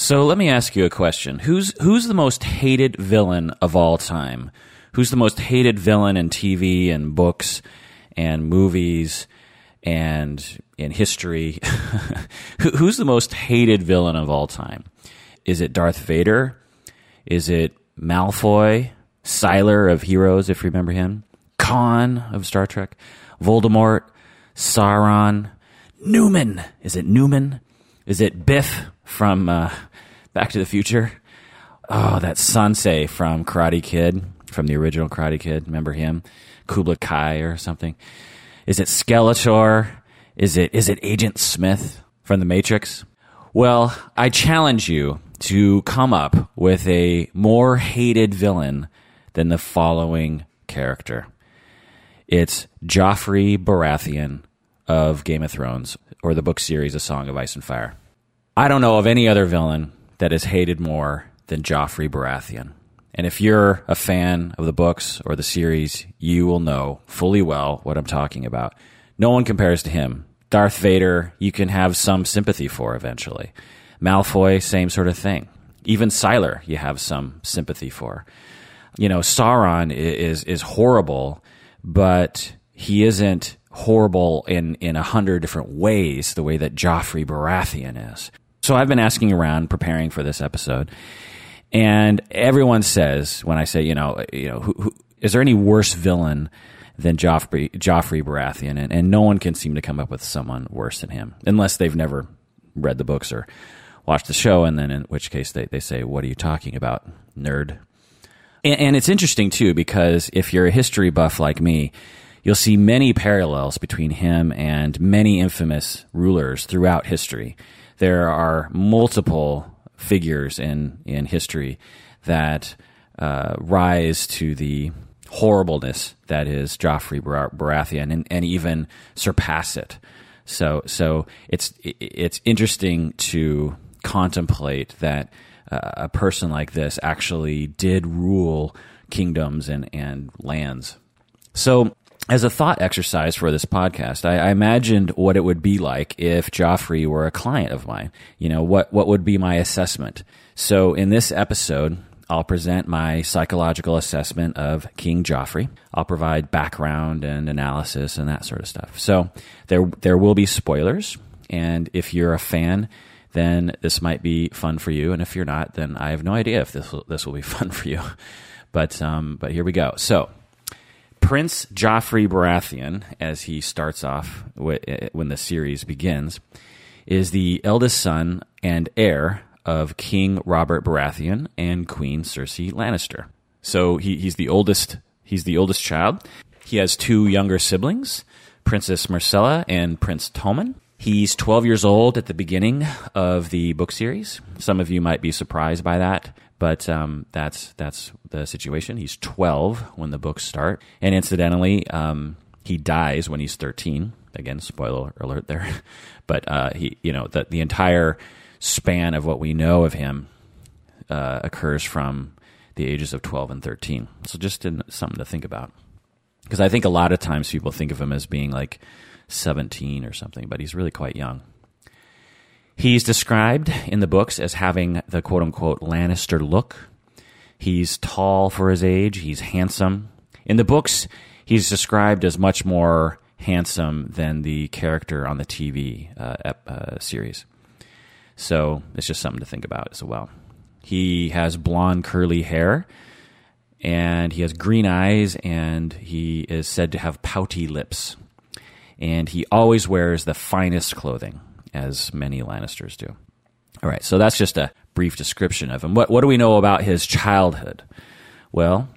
So let me ask you a question. Who's who's the most hated villain of all time? Who's the most hated villain in TV and books and movies and in history? who's the most hated villain of all time? Is it Darth Vader? Is it Malfoy? Sylar of Heroes, if you remember him? Khan of Star Trek? Voldemort? Sauron? Newman? Is it Newman? Is it Biff from uh, Back to the Future? Oh, that Sensei from Karate Kid, from the original Karate Kid. Remember him? Kubla Kai or something. Is it Skeletor? Is it is it Agent Smith from The Matrix? Well, I challenge you to come up with a more hated villain than the following character. It's Joffrey Baratheon of Game of Thrones or the book series A Song of Ice and Fire. I don't know of any other villain that is hated more than Joffrey Baratheon. And if you're a fan of the books or the series, you will know fully well what I'm talking about. No one compares to him. Darth Vader, you can have some sympathy for eventually. Malfoy, same sort of thing. Even Sylar, you have some sympathy for. You know, Sauron is is horrible, but he isn't horrible in in a hundred different ways the way that Joffrey Baratheon is. So I've been asking around preparing for this episode, and everyone says when I say, you know, you know, who, who, is there any worse villain than Joffrey Joffrey Baratheon? And, and no one can seem to come up with someone worse than him, unless they've never read the books or watched the show, and then in which case they, they say, "What are you talking about, nerd?" And, and it's interesting too because if you're a history buff like me, you'll see many parallels between him and many infamous rulers throughout history there are multiple figures in in history that uh, rise to the horribleness that is Joffrey Baratheon, and, and even surpass it. So, so it's it's interesting to contemplate that uh, a person like this actually did rule kingdoms and and lands. So as a thought exercise for this podcast, I, I, imagined what it would be like if Joffrey were a client of mine. You know, what, what would be my assessment? So in this episode, I'll present my psychological assessment of King Joffrey. I'll provide background and analysis and that sort of stuff. So there, there will be spoilers. And if you're a fan, then this might be fun for you. And if you're not, then I have no idea if this will, this will be fun for you. But, um, but here we go. So Prince Joffrey Baratheon, as he starts off eh, when the series begins, is the eldest son and heir of King Robert Baratheon and Queen Cersei Lannister. So he, he's the oldest. He's the oldest child. He has two younger siblings, Princess Myrcella and Prince Tommen. He's 12 years old at the beginning of the book series. Some of you might be surprised by that. But um, that's that's the situation. He's 12 when the books start, and incidentally, um, he dies when he's 13. Again, spoiler alert there. but uh, he, you know, the the entire span of what we know of him uh, occurs from the ages of 12 and 13. So just in, something to think about. Because I think a lot of times people think of him as being like 17 or something, but he's really quite young. He's described in the books as having the quote unquote Lannister look. He's tall for his age, he's handsome. In the books, he's described as much more handsome than the character on the TV uh, uh, series. So it's just something to think about as well. He has blonde, curly hair, and he has green eyes, and he is said to have pouty lips. And he always wears the finest clothing as many Lannisters do. All right, so that's just a brief description of him. What, what do we know about his childhood? Well,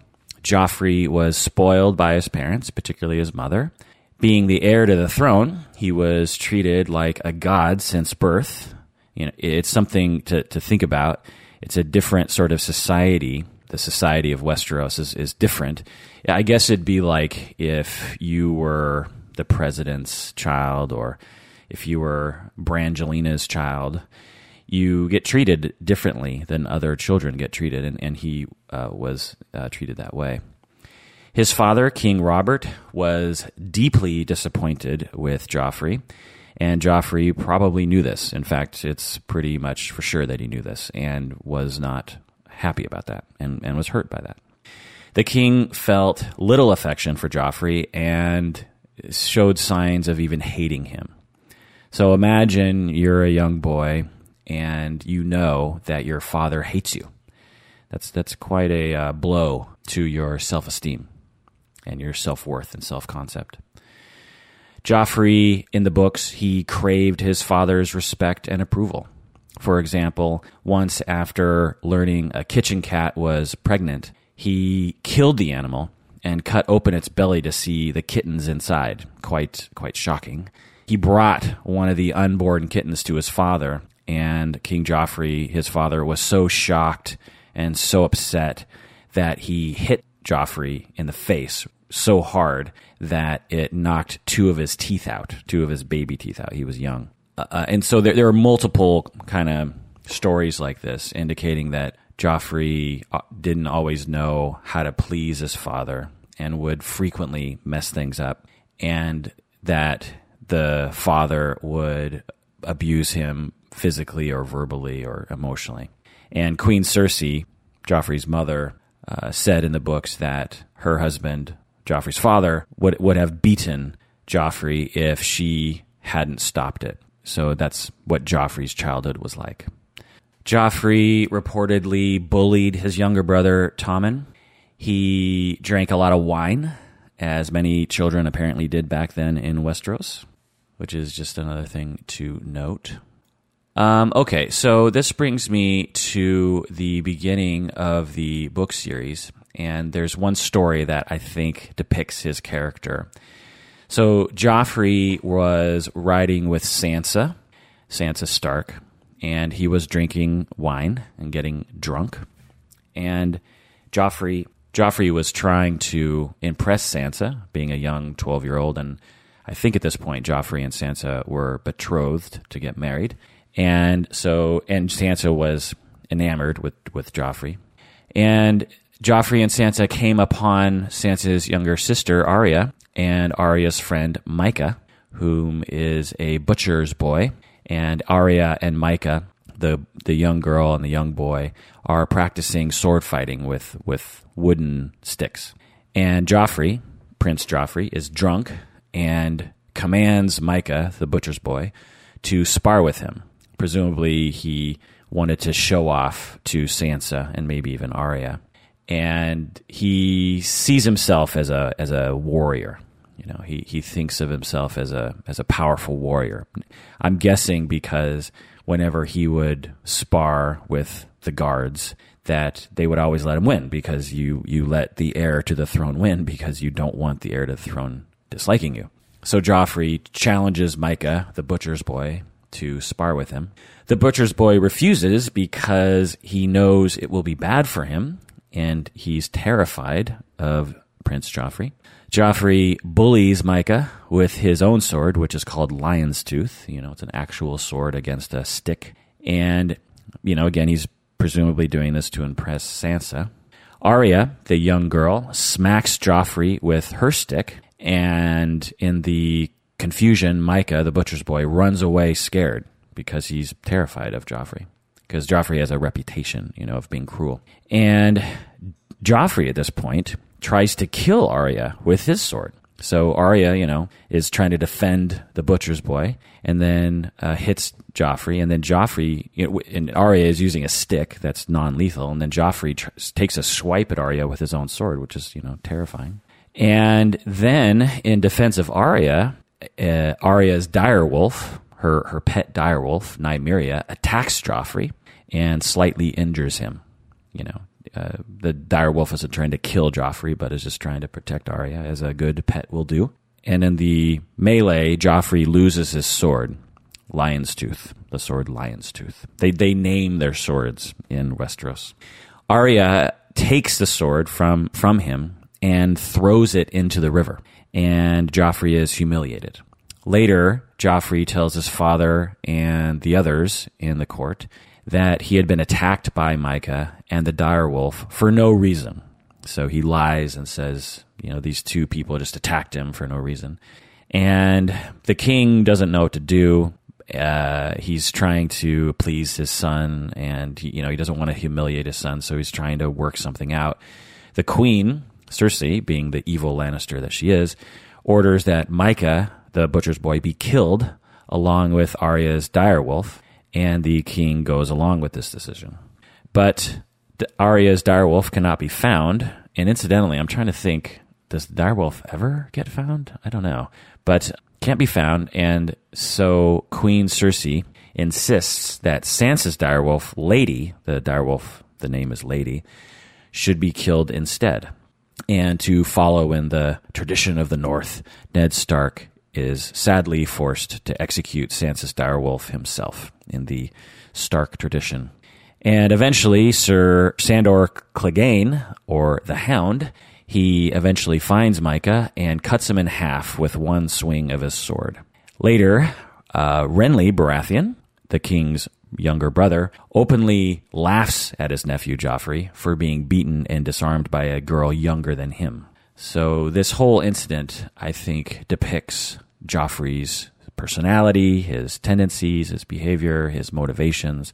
Joffrey was spoiled by his parents, particularly his mother. Being the heir to the throne, he was treated like a god since birth. You know, it's something to, to think about. It's a different sort of society. The society of Westeros is, is different. I guess it'd be like if you were the president's child or if you were Brangelina's child, you get treated differently than other children get treated, and, and he uh, was uh, treated that way. His father, King Robert, was deeply disappointed with Joffrey, And Joffrey probably knew this. In fact, it's pretty much for sure that he knew this and was not happy about that and, and was hurt by that. The king felt little affection for Joffrey and showed signs of even hating him. So imagine you're a young boy and you know that your father hates you. That's that's quite a uh, blow to your self-esteem and your self-worth and self-concept. Joffrey in the books, he craved his father's respect and approval. For example, once after learning a kitchen cat was pregnant, he killed the animal and cut open its belly to see the kittens inside. Quite quite shocking. He brought one of the unborn kittens to his father, and King Joffrey, his father, was so shocked and so upset that he hit Joffrey in the face so hard that it knocked two of his teeth out, two of his baby teeth out. He was young. Uh, uh and so there, there are multiple kind of stories like this indicating that Joffrey uh, didn't always know how to please his father and would frequently mess things up, and that the father would abuse him physically or verbally or emotionally. And Queen Cersei, Joffrey's mother, uh, said in the books that her husband, Joffrey's father, would would have beaten Joffrey if she hadn't stopped it. So that's what Joffrey's childhood was like. Joffrey reportedly bullied his younger brother Tommen. He drank a lot of wine, as many children apparently did back then in Westeros, which is just another thing to note. Um, okay, so this brings me to the beginning of the book series, and there's one story that I think depicts his character. So Joffrey was riding with Sansa, Sansa Stark, and he was drinking wine and getting drunk. And Joffrey Joffrey was trying to impress Sansa, being a young 12 year old. And I think at this point, Joffrey and Sansa were betrothed to get married. And so, and Sansa was enamored with, with Joffrey. And Joffrey and Sansa came upon Sansa's younger sister, Arya, and Arya's friend, Mycah, whom is a butcher's boy and Arya and Mycah, the the young girl and the young boy, are practicing sword fighting with with wooden sticks. And Joffrey, Prince Joffrey, is drunk and commands Mycah, the butcher's boy, to spar with him. Presumably, he wanted to show off to Sansa and maybe even Arya. And he sees himself as a as a warrior, you know, he, he thinks of himself as a as a powerful warrior. I'm guessing because whenever he would spar with the guards, that they would always let him win because you you let the heir to the throne win because you don't want the heir to the throne disliking you. So Joffrey challenges Mycah, the butcher's boy, to spar with him. The butcher's boy refuses because he knows it will be bad for him and he's terrified of Prince Joffrey. Joffrey bullies Mycah with his own sword, which is called Lion's Tooth. You know, it's an actual sword against a stick. And, you know, again, he's presumably doing this to impress Sansa. Arya, the young girl, smacks Joffrey with her stick. And in the confusion, Mycah, the butcher's boy, runs away scared because he's terrified of Joffrey. Because Joffrey has a reputation, you know, of being cruel. And Joffrey, at this point, tries to kill Arya with his sword. So Arya, you know, is trying to defend the butcher's boy, and then uh, hits Joffrey, and then Joffrey, you know, and Arya is using a stick that's non-lethal, and then Joffrey tr- takes a swipe at Arya with his own sword, which is you know terrifying. And then, in defense of Arya, uh, Arya's direwolf, her her pet direwolf, Nymeria, attacks Joffrey and slightly injures him. You know, uh, the dire wolf isn't trying to kill Joffrey, but is just trying to protect Arya, as a good pet will do. And in the melee, Joffrey loses his sword, Lion's Tooth, the sword Lion's Tooth. They they name their swords in Westeros. Arya takes the sword from from him and throws it into the river, and Joffrey is humiliated. Later, Joffrey tells his father and the others in the court that he had been attacked by Mycah and the direwolf for no reason. So he lies and says, you know, these two people just attacked him for no reason. And the king doesn't know what to do. Uh, he's trying to please his son, and he, you know he doesn't want to humiliate his son, so he's trying to work something out. The queen, Cersei, being the evil Lannister that she is, orders that Mycah, the butcher's boy, be killed along with Arya's direwolf, and the king goes along with this decision. But Arya's direwolf cannot be found, and incidentally, I'm trying to think: does the direwolf ever get found? I don't know, but can't be found, and so Queen Cersei insists that Sansa's direwolf, Lady, the direwolf, the name is Lady, should be killed instead. And to follow in the tradition of the North, Ned Stark is sadly forced to execute Sansa direwolf himself in the Stark tradition. And eventually, Sir Sandor Clegane, or the Hound, he eventually finds Mycah and cuts him in half with one swing of his sword. Later, uh, Renly Baratheon, the king's younger brother, openly laughs at his nephew Joffrey for being beaten and disarmed by a girl younger than him. So, this whole incident, I think, depicts Joffrey's personality, his tendencies, his behavior, his motivations,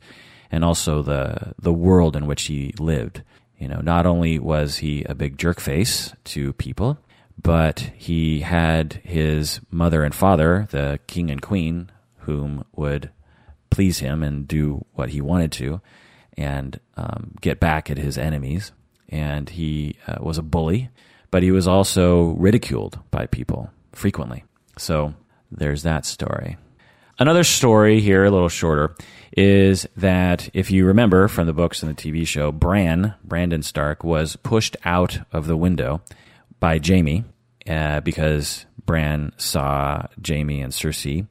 and also the, the world in which he lived. You know, not only was he a big jerk face to people, but he had his mother and father, the king and queen, whom would please him and do what he wanted to and um, get back at his enemies. And he uh, was a bully, but he was also ridiculed by people frequently. So there's that story. Another story here, a little shorter, is that if you remember from the books and the TV show, Bran, Brandon Stark, was pushed out of the window by Jaime uh, because Bran saw Jaime and Cersei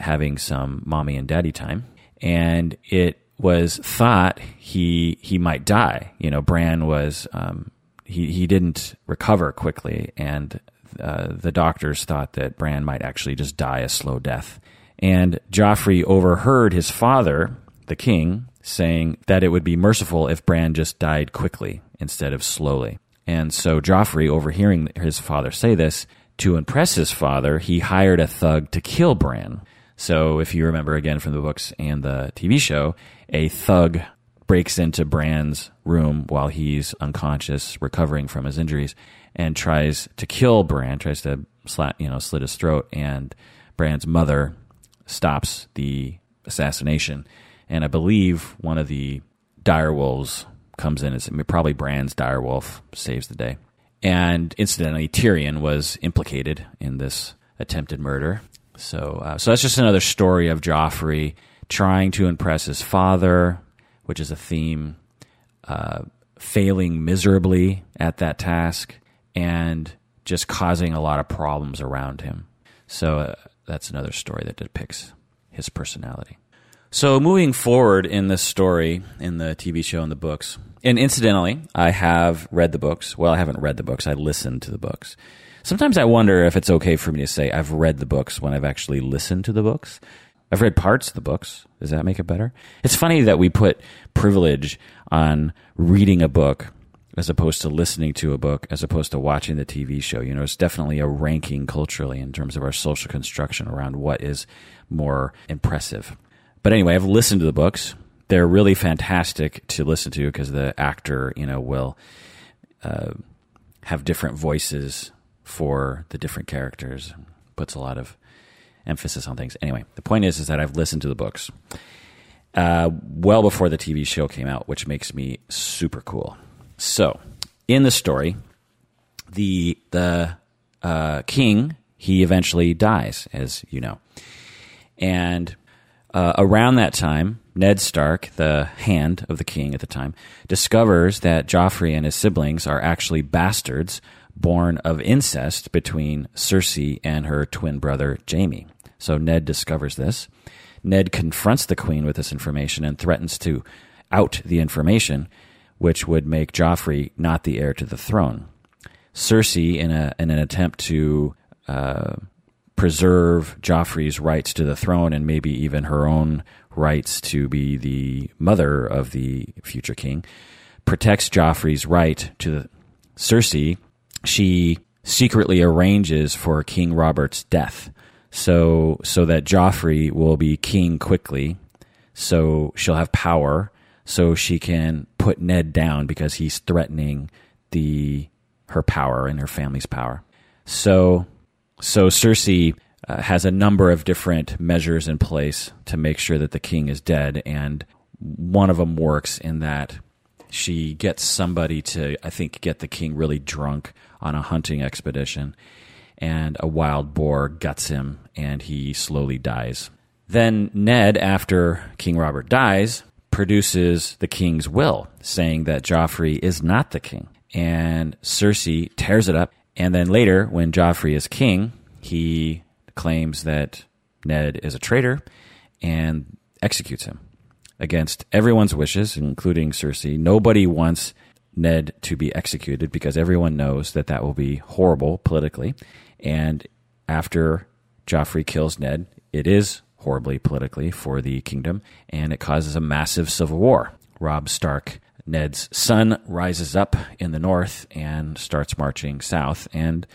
having some mommy and daddy time, and it was thought he he might die. You know, Bran was um, he he didn't recover quickly, and uh, the doctors thought that Bran might actually just die a slow death. And Joffrey overheard his father, the king, saying that it would be merciful if Bran just died quickly instead of slowly. And so Joffrey, overhearing his father say this, to impress his father, he hired a thug to kill Bran. So if you remember again from the books and the TV show, a thug breaks into Bran's room while he's unconscious, recovering from his injuries, and tries to kill Bran, tries to slat, you know, slit his throat, and Bran's mother stops the assassination. And I believe one of the direwolves comes in. It's probably Bran's direwolf saves the day. And incidentally, Tyrion was implicated in this attempted murder. So, uh, so that's just another story of Joffrey trying to impress his father, which is a theme, uh, failing miserably at that task, and just causing a lot of problems around him. So, uh, that's another story that depicts his personality. So moving forward in this story, in the TV show and the books, and incidentally, I have read the books. Well, I haven't read the books. I listened to the books. Sometimes I wonder if it's okay for me to say I've read the books when I've actually listened to the books. I've read parts of the books. Does that make it better? It's funny that we put privilege on reading a book as opposed to listening to a book, as opposed to watching the TV show. You know, it's definitely a ranking culturally in terms of our social construction around what is more impressive. But anyway, I've listened to the books. They're really fantastic to listen to because the actor, you know, will uh, have different voices for the different characters. Puts a lot of emphasis on things. Anyway, the point is, is that I've listened to the books uh, well before the TV show came out, which makes me super cool. So, in the story, the the uh, king he eventually dies, as you know, and uh, around that time, Ned Stark, the hand of the king at the time, discovers that Joffrey and his siblings are actually bastards born of incest between Cersei and her twin brother Jaime. So Ned discovers this. Ned confronts the queen with this information and threatens to out the information which would make Joffrey not the heir to the throne. Cersei, in, a, in an attempt to uh, preserve Joffrey's rights to the throne and maybe even her own rights to be the mother of the future king, protects Joffrey's right to the, Cersei. She secretly arranges for King Robert's death, so so that Joffrey will be king quickly, so she'll have power, so she can put Ned down because he's threatening the her power and her family's power. So so Cersei uh, has a number of different measures in place to make sure that the king is dead, and one of them works in that she gets somebody to, I think, get the king really drunk on a hunting expedition, and a wild boar guts him, and he slowly dies. Then Ned, after King Robert dies, produces the king's will, saying that Joffrey is not the king. And Cersei tears it up. And then later, when Joffrey is king, he claims that Ned is a traitor and executes him against everyone's wishes, including Cersei. Nobody wants Ned to be executed because everyone knows that that will be horrible politically. And after Joffrey kills Ned, it is horribly politically for the kingdom, and it causes a massive civil war. Robb Stark, Ned's son, rises up in the north and starts marching south, and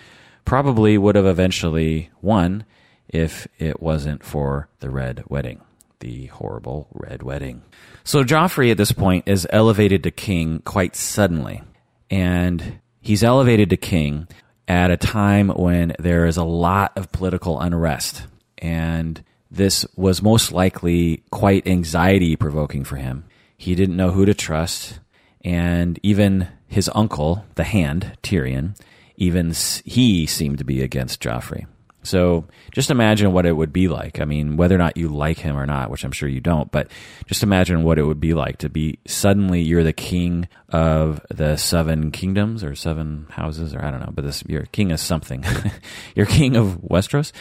probably would have eventually won if it wasn't for the Red Wedding, the horrible Red Wedding. So Joffrey at this point is elevated to king quite suddenly, and he's elevated to king at a time when there is a lot of political unrest and this was most likely quite anxiety provoking for him. He didn't know who to trust, and even his uncle, the Hand, Tyrion, even he seemed to be against Joffrey. So just imagine what it would be like. I mean, whether or not you like him or not, which I'm sure you don't, but just imagine what it would be like to be suddenly you're the king of the seven kingdoms or seven houses, or I don't know, but this, you're king of something. you're king of Westeros,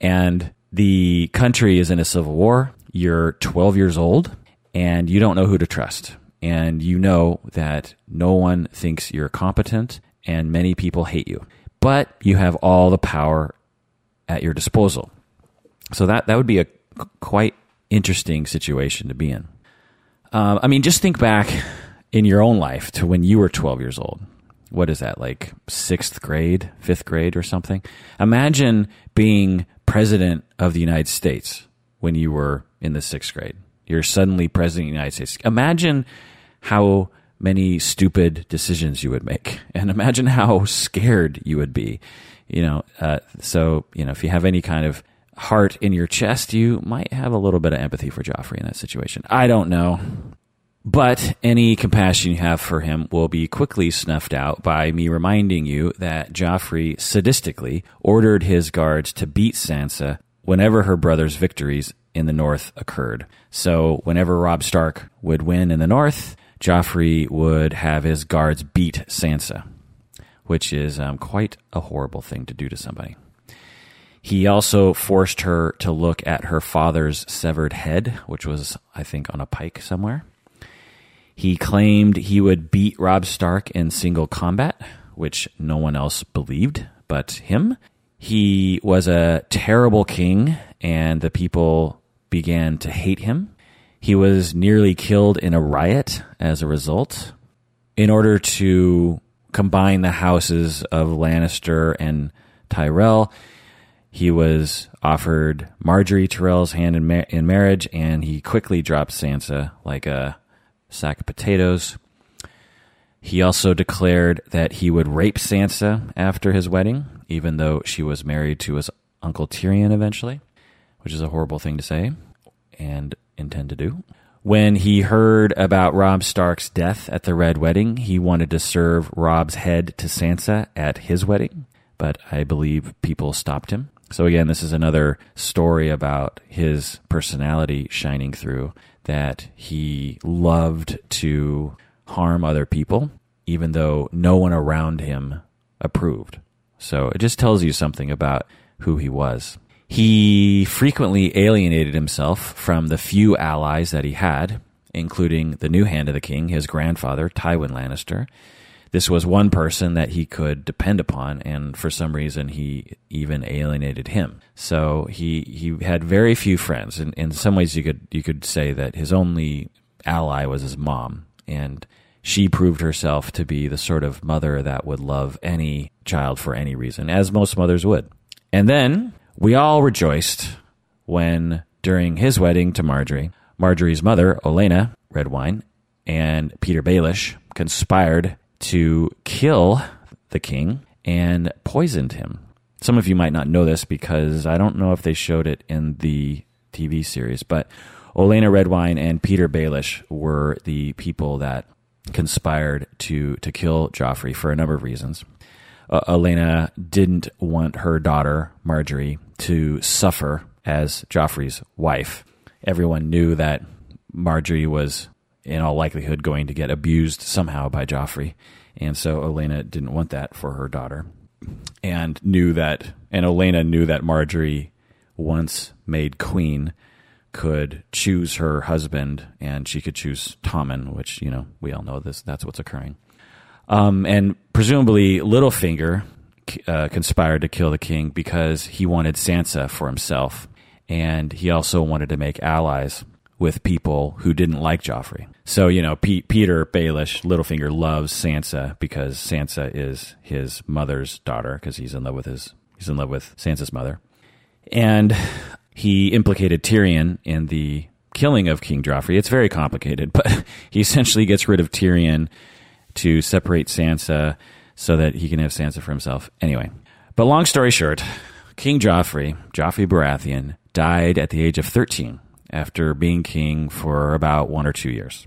and the country is in a civil war. You're 12 years old and you don't know who to trust. And you know that no one thinks you're competent and many people hate you. But you have all the power at your disposal. So that, that would be a quite interesting situation to be in. Uh, I mean, just think back in your own life to when you were 12 years old. What is that, like sixth grade, fifth grade, or something? Imagine being president of the United States when you were in the sixth grade. You're suddenly president of the United States. Imagine how many stupid decisions you would make, and imagine how scared you would be. You know, uh, so you know if you have any kind of heart in your chest, you might have a little bit of empathy for Joffrey in that situation. I don't know. But any compassion you have for him will be quickly snuffed out by me reminding you that Joffrey sadistically ordered his guards to beat Sansa whenever her brother's victories in the north occurred. So whenever Robb Stark would win in the north, Joffrey would have his guards beat Sansa, which is um, quite a horrible thing to do to somebody. He also forced her to look at her father's severed head, which was, I think, on a pike somewhere. He claimed he would beat Robb Stark in single combat, which no one else believed but him. He was a terrible king, and the people began to hate him. He was nearly killed in a riot as a result. In order to combine the houses of Lannister and Tyrell, he was offered Margaery Tyrell's hand in, in marriage, and he quickly dropped Sansa like a sack of potatoes. He also declared that he would rape Sansa after his wedding, even though she was married to his uncle Tyrion eventually, which is a horrible thing to say and intend to do. When he heard about Robb Stark's death at the Red Wedding, he wanted to serve Robb's head to Sansa at his wedding, but I believe people stopped him. So again, this is another story about his personality shining through that he loved to harm other people, even though no one around him approved. So it just tells you something about who he was. He frequently alienated himself from the few allies that he had, including the new hand of the king, his grandfather, Tywin Lannister, this was one person that he could depend upon, and for some reason he even alienated him. So he he had very few friends. And in some ways, you could you could say that his only ally was his mom, and she proved herself to be the sort of mother that would love any child for any reason, as most mothers would. And then we all rejoiced when, during his wedding to Margaery, Margaery's mother, Olenna Redwyne, and Petyr Baelish conspired to kill the king and poisoned him. Some of you might not know this because I don't know if they showed it in the TV series, but Olenna Redwyne and Petyr Baelish were the people that conspired to to kill Joffrey for a number of reasons. Uh, Olenna didn't want her daughter Margaery to suffer as Joffrey's wife. Everyone knew that Margaery was in all likelihood going to get abused somehow by Joffrey, and so Olenna didn't want that for her daughter, and knew that and Olenna knew that Margaery, once made queen, could choose her husband, and she could choose Tommen, which you know we all know this. That's what's occurring. Um, and presumably, Littlefinger uh, conspired to kill the king because he wanted Sansa for himself, and he also wanted to make allies with people who didn't like Joffrey. So you know, P- Petyr Baelish, Littlefinger loves Sansa because Sansa is his mother's daughter because he's in love with his he's in love with Sansa's mother, and he implicated Tyrion in the killing of King Joffrey. It's very complicated, but he essentially gets rid of Tyrion to separate Sansa so that he can have Sansa for himself. Anyway, but long story short, King Joffrey, Joffrey Baratheon, died at the age of 13 after being king for about one or two years.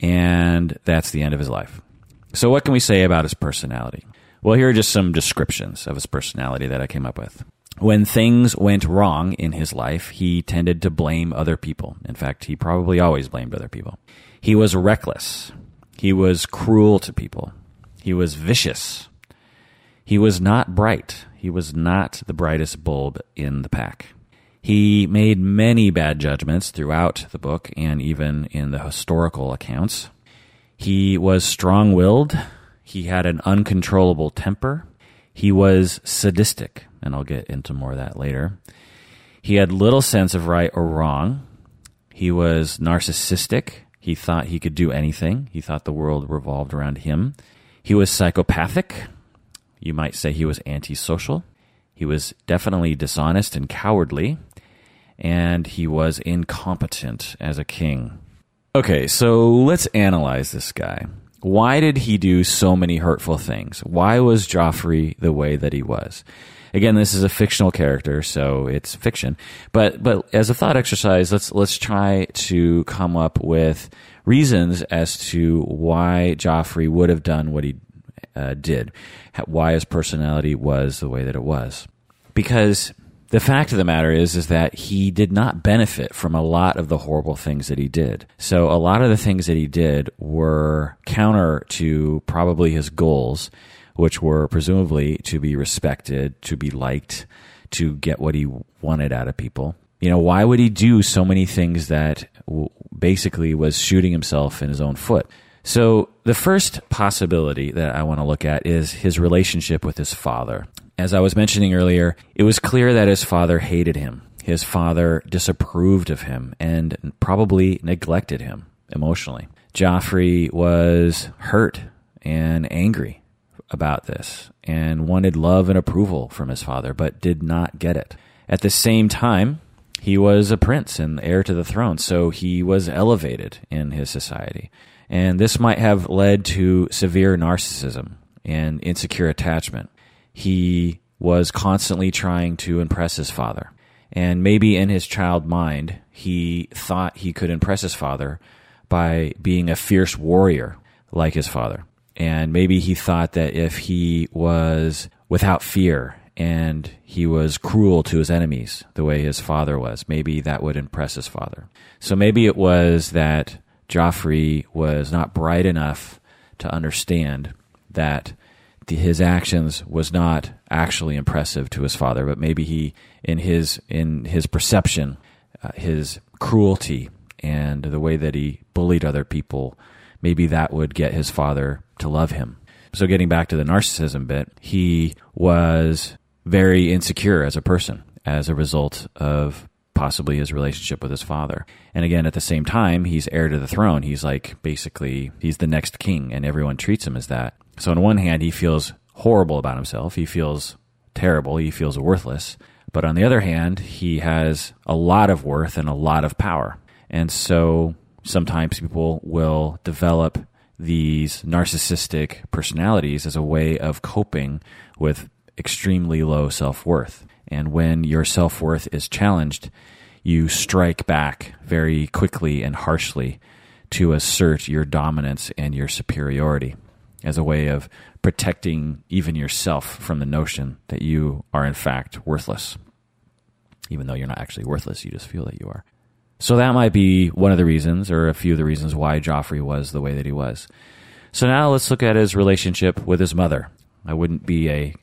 And that's the end of his life. So, what can we say about his personality? Well, here are just some descriptions of his personality that I came up with. When things went wrong in his life, he tended to blame other people. In fact, he probably always blamed other people. He was reckless. He was cruel to people. He was vicious. He was not bright. He was not the brightest bulb in the pack. He made many bad judgments throughout the book and even in the historical accounts. He was strong willed. He had an uncontrollable temper. He was sadistic and I'll get into more of that later. He had little sense of right or wrong. He was narcissistic. He thought he could do anything. He thought the world revolved around him. He was psychopathic. You might say he was antisocial. He was definitely dishonest and cowardly. And he was incompetent as a king. Okay, so let's analyze this guy. Why did he do so many hurtful things? Why was Joffrey the way that he was? Again, this is a fictional character, so it's fiction. But but as a thought exercise, let's let's try to come up with reasons as to why Joffrey would have done what he uh, did, why his personality was the way that it was, because. The fact of the matter is, is that he did not benefit from a lot of the horrible things that he did. So a lot of the things that he did were counter to probably his goals which were presumably to be respected, to be liked, to get what he wanted out of people. You know, why would he do so many things that basically was shooting himself in his own foot? So, the first possibility that I want to look at is his relationship with his father. As I was mentioning earlier, it was clear that his father hated him. His father disapproved of him and probably neglected him emotionally. Joffrey was hurt and angry about this and wanted love and approval from his father, but did not get it. At the same time, he was a prince and heir to the throne, so he was elevated in his society. And this might have led to severe narcissism and insecure attachment. He was constantly trying to impress his father. And maybe in his child mind, he thought he could impress his father by being a fierce warrior like his father. And maybe he thought that if he was without fear and he was cruel to his enemies the way his father was, maybe that would impress his father. So maybe it was that Joffrey was not bright enough to understand that his actions was not actually impressive to his father, but maybe he, in his in his perception, uh, his cruelty and the way that he bullied other people, maybe that would get his father to love him. So, getting back to the narcissism bit, he was very insecure as a person as a result of possibly his relationship with his father. And again, at the same time, he's heir to the throne. He's like basically, he's the next king, and everyone treats him as that. So, on one hand, he feels horrible about himself. He feels terrible. He feels worthless. But on the other hand, he has a lot of worth and a lot of power. And so sometimes people will develop these narcissistic personalities as a way of coping with extremely low self worth. And when your self worth is challenged, you strike back very quickly and harshly to assert your dominance and your superiority as a way of protecting even yourself from the notion that you are in fact worthless. Even though you're not actually worthless, you just feel that you are. So that might be one of the reasons, or a few of the reasons, why Joffrey was the way that he was. So now let's look at his relationship with his mother. I wouldn't be a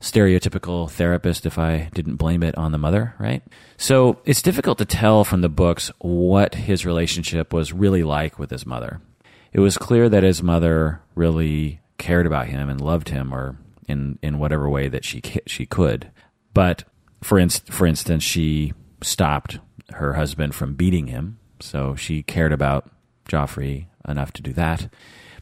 stereotypical therapist if I didn't blame it on the mother, right? So it's difficult to tell from the books what his relationship was really like with his mother. It was clear that his mother really cared about him and loved him, or in in whatever way that she she could. But for inst- for instance, she stopped her husband from beating him. So she cared about Joffrey enough to do that.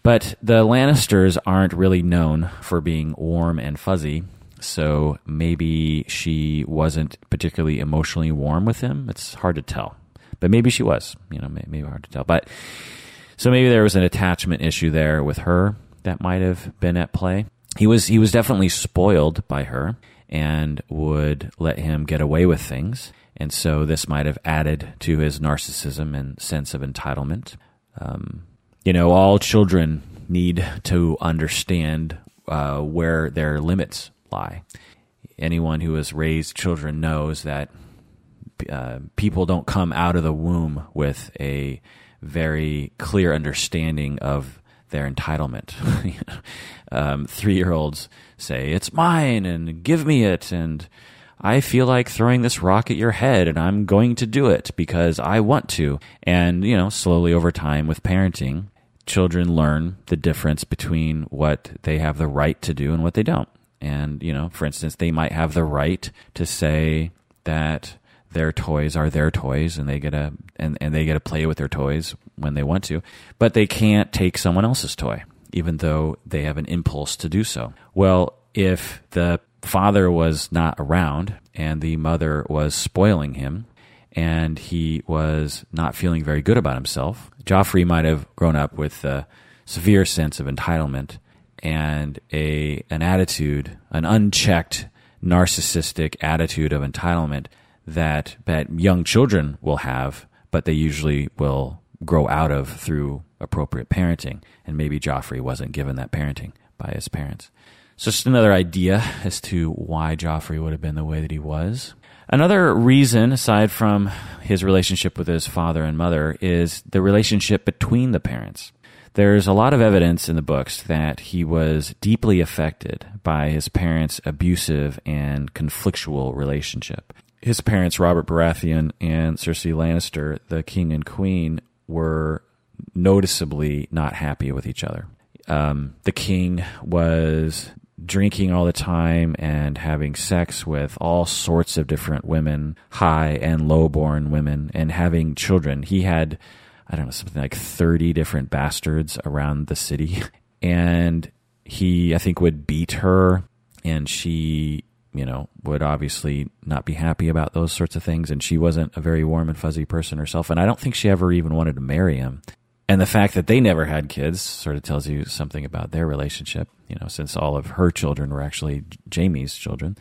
But the Lannisters aren't really known for being warm and fuzzy. So maybe she wasn't particularly emotionally warm with him. It's hard to tell. But maybe she was, you know, maybe hard to tell. But so maybe there was an attachment issue there with her that might have been at play. He was he was definitely spoiled by her and would let him get away with things. And so this might have added to his narcissism and sense of entitlement. Um, you know, all children need to understand uh, where their limits lie. Anyone who has raised children knows that uh, people don't come out of the womb with a very clear understanding of their entitlement. um, Three year olds say, It's mine and give me it. And I feel like throwing this rock at your head and I'm going to do it because I want to. And, you know, slowly over time with parenting, children learn the difference between what they have the right to do and what they don't. And, you know, for instance, they might have the right to say that their toys are their toys and they get to and, and they get to play with their toys when they want to, but they can't take someone else's toy, even though they have an impulse to do so. Well, if the father was not around and the mother was spoiling him and he was not feeling very good about himself. Joffrey might have grown up with a severe sense of entitlement and a an attitude, an unchecked narcissistic attitude of entitlement that that young children will have, but they usually will grow out of through appropriate parenting. And maybe Joffrey wasn't given that parenting by his parents. So just another idea as to why Joffrey would have been the way that he was. Another reason, aside from his relationship with his father and mother, is the relationship between the parents. There's a lot of evidence in the books that he was deeply affected by his parents' abusive and conflictual relationship. His parents, Robert Baratheon and Cersei Lannister, the king and queen, were noticeably not happy with each other. Um, the king was drinking all the time and having sex with all sorts of different women, high and low born women, and having children. He had, I don't know, something like 30 different bastards around the city. And he, I think, would beat her, and she, you know, would obviously not be happy about those sorts of things. And she wasn't a very warm and fuzzy person herself. And I don't think she ever even wanted to marry him and the fact that they never had kids sort of tells you something about their relationship, you know, since all of her children were actually Jaime's children.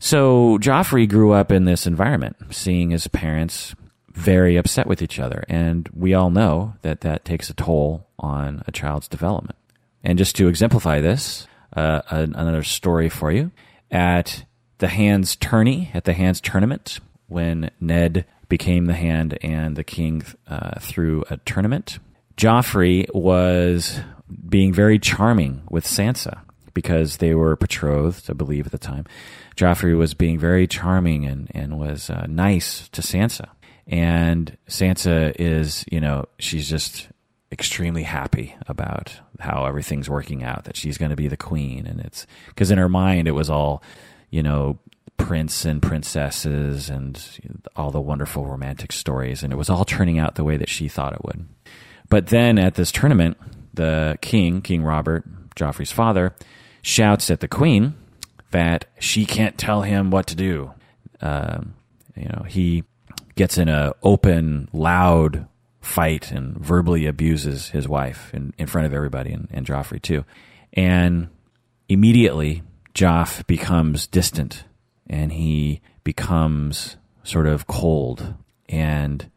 So Joffrey grew up in this environment, seeing his parents very upset with each other. And we all know that that takes a toll on a child's development. And just to exemplify this, uh, another story for you. At the Hands tourney, at the Hands tournament, when Ned became the hand and the king uh, a tournament, Joffrey was being very charming with Sansa because they were betrothed, I believe, at the time. Joffrey was being very charming and, and was uh, nice to Sansa. And Sansa is, you know, she's just extremely happy about how everything's working out, that she's going to be the queen. And it's because in her mind, it was all, you know, prince and princesses and all the wonderful romantic stories. And it was all turning out the way that she thought it would. But then at this tournament, the king, King Robert, Joffrey's father, shouts at the queen that she can't tell him what to do. Um, you know, he gets in a open, loud fight and verbally abuses his wife in, in front of everybody and, and Joffrey too. And immediately Joff becomes distant and he becomes sort of cold and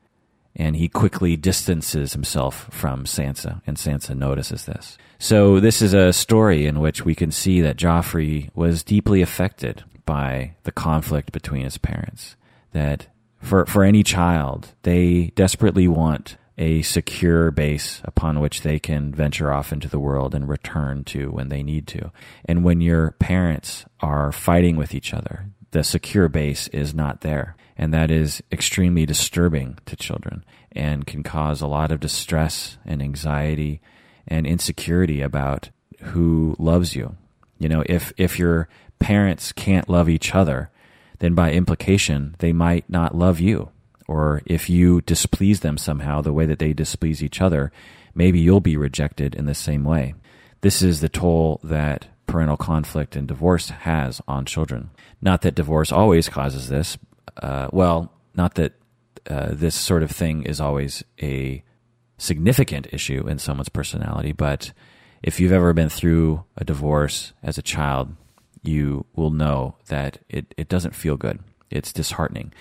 and he quickly distances himself from Sansa and Sansa notices this. So this is a story in which we can see that Joffrey was deeply affected by the conflict between his parents that for for any child they desperately want a secure base upon which they can venture off into the world and return to when they need to. And when your parents are fighting with each other, the secure base is not there. And that is extremely disturbing to children and can cause a lot of distress and anxiety and insecurity about who loves you. You know, if, if your parents can't love each other, then by implication, they might not love you or if you displease them somehow the way that they displease each other, maybe you'll be rejected in the same way. This is the toll that parental conflict and divorce has on children. Not that divorce always causes this. Uh, well, not that uh, this sort of thing is always a significant issue in someone's personality, but if you've ever been through a divorce as a child, you will know that it, it doesn't feel good. It's disheartening.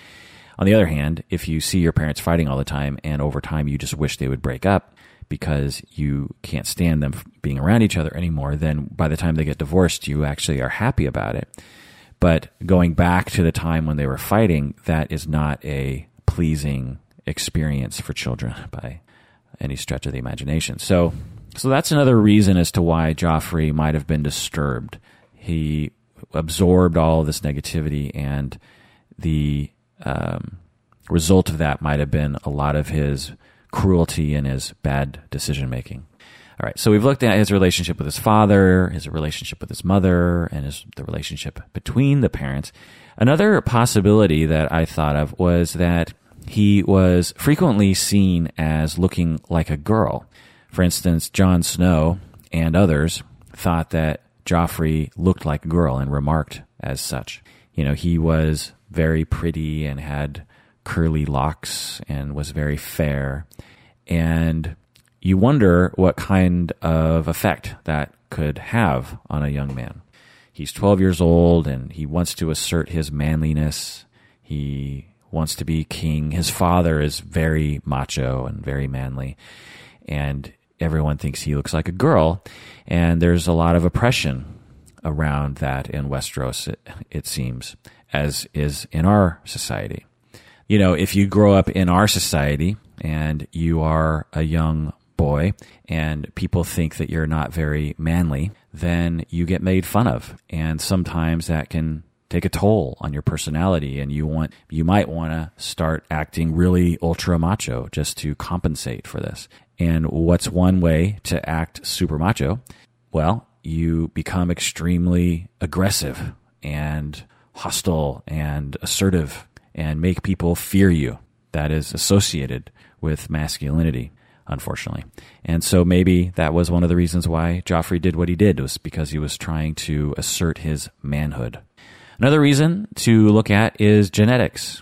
On the other hand, if you see your parents fighting all the time and over time you just wish they would break up because you can't stand them being around each other anymore, then by the time they get divorced, you actually are happy about it. But going back to the time when they were fighting, that is not a pleasing experience for children by any stretch of the imagination. So, so that's another reason as to why Joffrey might have been disturbed. He absorbed all this negativity and the um, result of that might have been a lot of his cruelty and his bad decision making. All right, so we've looked at his relationship with his father, his relationship with his mother, and his the relationship between the parents. Another possibility that I thought of was that he was frequently seen as looking like a girl. For instance, Jon Snow and others thought that Joffrey looked like a girl and remarked as such. You know, he was very pretty and had curly locks and was very fair. And you wonder what kind of effect that could have on a young man. He's 12 years old and he wants to assert his manliness. He wants to be king. His father is very macho and very manly. And everyone thinks he looks like a girl. And there's a lot of oppression around that in Westeros, it, it seems as is in our society. You know, if you grow up in our society and you are a young boy and people think that you're not very manly, then you get made fun of. And sometimes that can take a toll on your personality and you want you might want to start acting really ultra macho just to compensate for this. And what's one way to act super macho? Well, you become extremely aggressive and hostile and assertive and make people fear you. That is associated with masculinity, unfortunately. And so maybe that was one of the reasons why Joffrey did what he did was because he was trying to assert his manhood. Another reason to look at is genetics.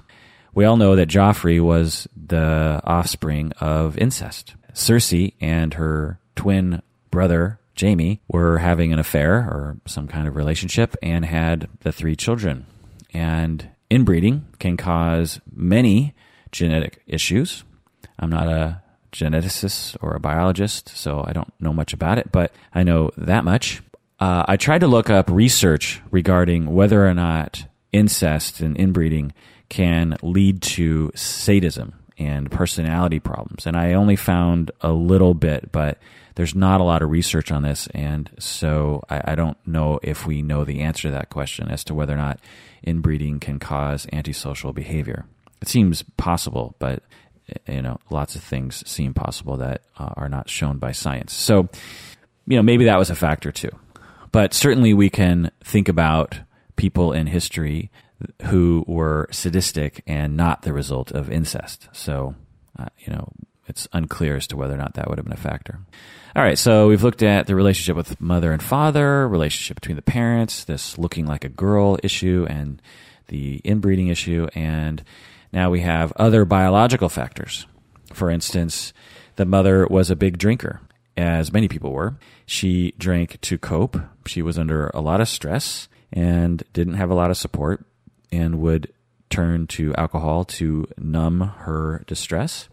We all know that Joffrey was the offspring of incest. Cersei and her twin brother Jaime were having an affair or some kind of relationship and had the three children. And inbreeding can cause many genetic issues. I'm not a geneticist or a biologist, so I don't know much about it, but I know that much. Uh, I tried to look up research regarding whether or not incest and inbreeding can lead to sadism and personality problems. And I only found a little bit, but there's not a lot of research on this, and so I, I, don't know if we know the answer to that question as to whether or not inbreeding can cause antisocial behavior. It seems possible, but you know, lots of things seem possible that uh, are not shown by science. So, you know, maybe that was a factor too. But certainly we can think about people in history who were sadistic and not the result of incest. So, uh, you know, it's unclear as to whether or not that would have been a factor. All right, so we've looked at the relationship with mother and father, relationship between the parents, this looking like a girl issue, and the inbreeding issue, and now we have other biological factors. For instance, the mother was a big drinker, as many people were. She drank to cope. She was under a lot of stress and didn't have a lot of support and would turn to alcohol to numb her distress.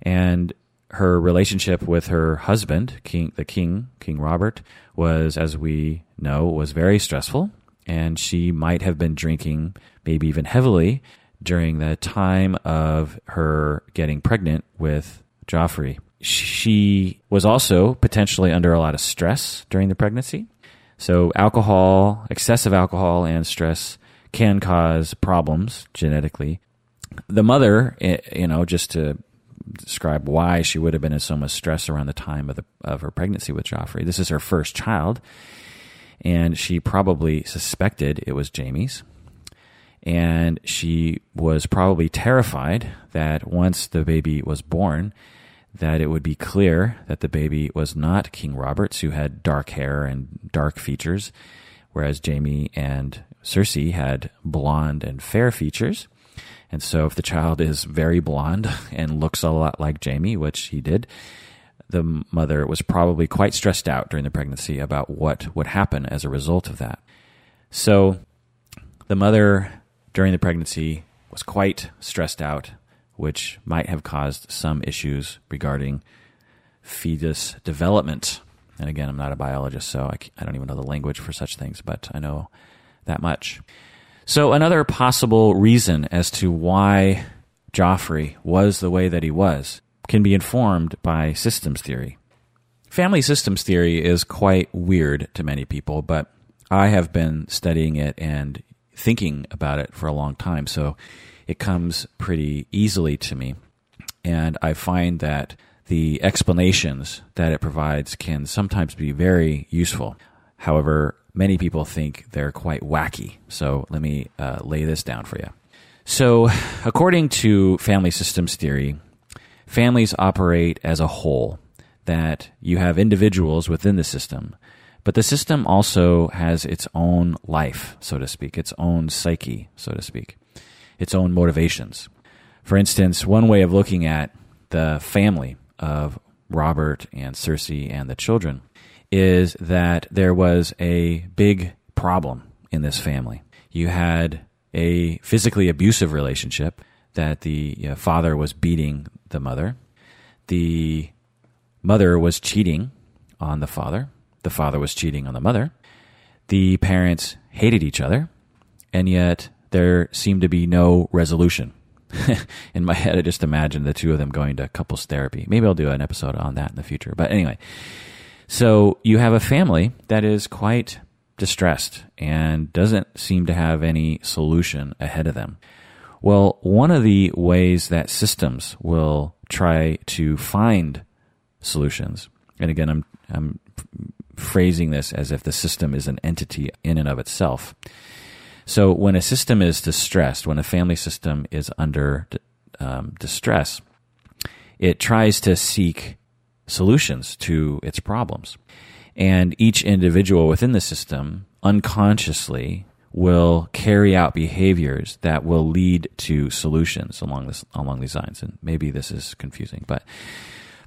And her relationship with her husband, King the King, King Robert, was, as we know, was very stressful, and she might have been drinking, maybe even heavily, during the time of her getting pregnant with Joffrey. She was also potentially under a lot of stress during the pregnancy. So, alcohol, excessive alcohol, and stress can cause problems genetically. The mother, eh, you know, just to describe why she would have been in so much stress around the time of the of her pregnancy with Joffrey. This is her first child, and she probably suspected it was Jaime's. And she was probably terrified that once the baby was born, that it would be clear that the baby was not King Robert's, who had dark hair and dark features, whereas Jaime and Cersei had blonde and fair features. And so if the child is very blonde and looks a lot like Jaime which he did, the mother was probably quite stressed out during the pregnancy about what would happen as a result of that. So the mother during the pregnancy was quite stressed out, which might have caused some issues regarding fetus development. And again, I'm not a biologist, so I, I don't even know the language for such things, but I know that much. So, another possible reason as to why Joffrey was the way that he was can be informed by systems theory. Family systems theory is quite weird to many people, but I have been studying it and thinking about it for a long time, so it comes pretty easily to me. And I find that the explanations that it provides can sometimes be very useful. However, many people think they're quite wacky. So let me uh, lay this down for you. So, according to family systems theory, families operate as a whole, that you have individuals within the system, but the system also has its own life, so to speak, its own psyche, so to speak, its own motivations. For instance, one way of looking at the family of Robert and Cersei and the children is that there was a big problem in this family. You had a physically abusive relationship that the you know, father was beating the mother. The mother was cheating on the father. The father was cheating on the mother. The parents hated each other, and yet there seemed to be no resolution. in my head, I just imagined the two of them going to couples therapy. Maybe I'll do an episode on that in the future. But anyway, so you have a family that is quite distressed and doesn't seem to have any solution ahead of them. Well, one of the ways that systems will try to find solutions, and again, I'm, I'm phrasing this as if the system is an entity in and of itself. So when a system is distressed, when a family system is under um, distress, it tries to seek solutions to its problems. And each individual within the system unconsciously will carry out behaviors that will lead to solutions along this along these lines. And maybe this is confusing, but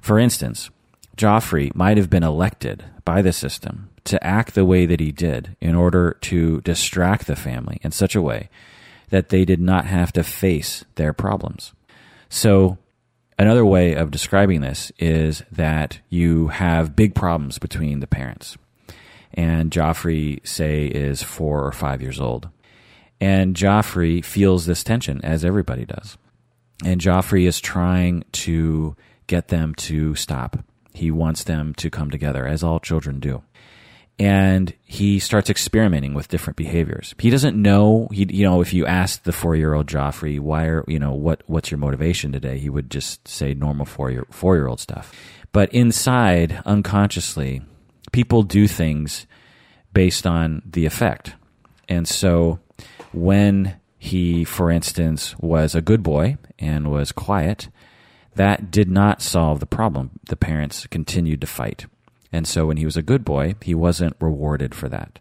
for instance, Joffrey might have been elected by the system to act the way that he did in order to distract the family in such a way that they did not have to face their problems. So Another way of describing this is that you have big problems between the parents. And Joffrey, say, is four or five years old. And Joffrey feels this tension, as everybody does. And Joffrey is trying to get them to stop. He wants them to come together, as all children do and he starts experimenting with different behaviors. He doesn't know. He, you know, if you ask the four-year-old Joffrey, why are you know what what's your motivation today, he would just say normal four-year four-year-old stuff. But inside, unconsciously, people do things based on the effect, and so when he, for instance, was a good boy and was quiet, that did not solve the problem. The parents continued to fight. And so when he was a good boy, he wasn't rewarded for that.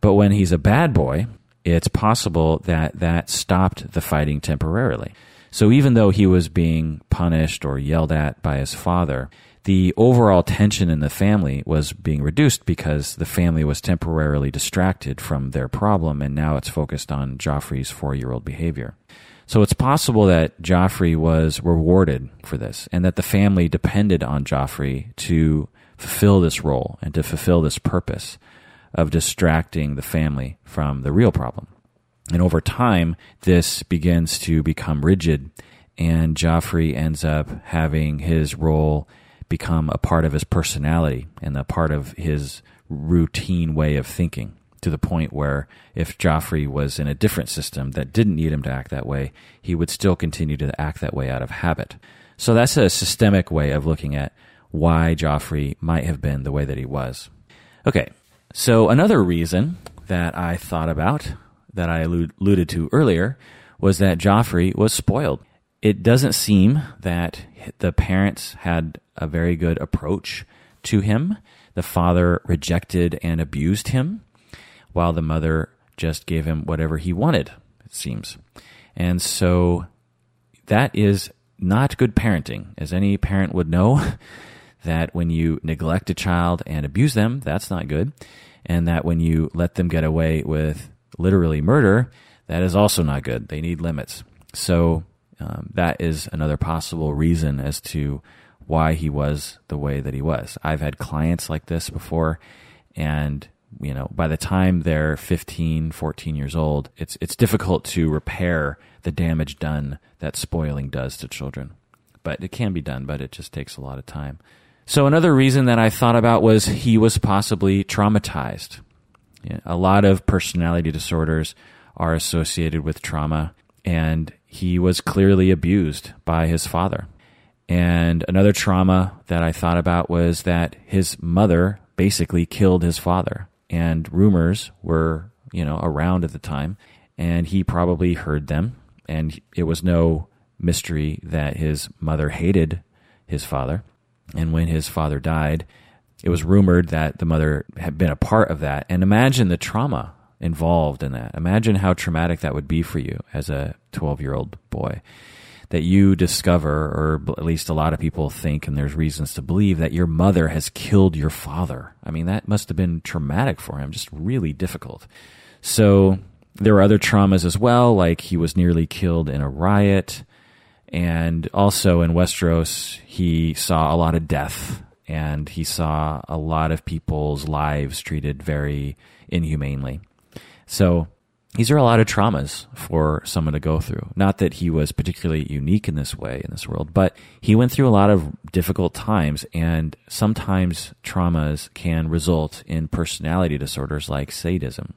But when he's a bad boy, it's possible that that stopped the fighting temporarily. So even though he was being punished or yelled at by his father, the overall tension in the family was being reduced because the family was temporarily distracted from their problem and now it's focused on Joffrey's four year old behavior. So it's possible that Joffrey was rewarded for this and that the family depended on Joffrey to fulfill this role and to fulfill this purpose of distracting the family from the real problem. And over time, this begins to become rigid and Joffrey ends up having his role become a part of his personality and a part of his routine way of thinking to the point where if Joffrey was in a different system that didn't need him to act that way, he would still continue to act that way out of habit. So that's a systemic way of looking at why Joffrey might have been the way that he was. Okay, so another reason that I thought about that I alluded to earlier was that Joffrey was spoiled. It doesn't seem that the parents had a very good approach to him. The father rejected and abused him, while the mother just gave him whatever he wanted, it seems. And so that is not good parenting, as any parent would know. that when you neglect a child and abuse them, that's not good. And that when you let them get away with literally murder, that is also not good. They need limits. So um, that is another possible reason as to why he was the way that he was. I've had clients like this before and you know, by the time they're 15, 14 years old, it's it's difficult to repair the damage done that spoiling does to children. But it can be done, but it just takes a lot of time. So another reason that I thought about was he was possibly traumatized. a lot of personality disorders are associated with trauma, and he was clearly abused by his father. And another trauma that I thought about was that his mother basically killed his father. And rumors were, you know, around at the time. And he probably heard them. And it was no mystery that his mother hated his father. And when his father died, it was rumored that the mother had been a part of that. And imagine the trauma involved in that. Imagine how traumatic that would be for you as a 12 year old boy that you discover, or at least a lot of people think, and there's reasons to believe that your mother has killed your father. I mean, that must have been traumatic for him, just really difficult. So there were other traumas as well, like he was nearly killed in a riot. And also in Westeros, he saw a lot of death and he saw a lot of people's lives treated very inhumanely. So these are a lot of traumas for someone to go through. Not that he was particularly unique in this way in this world, but he went through a lot of difficult times and sometimes traumas can result in personality disorders like sadism.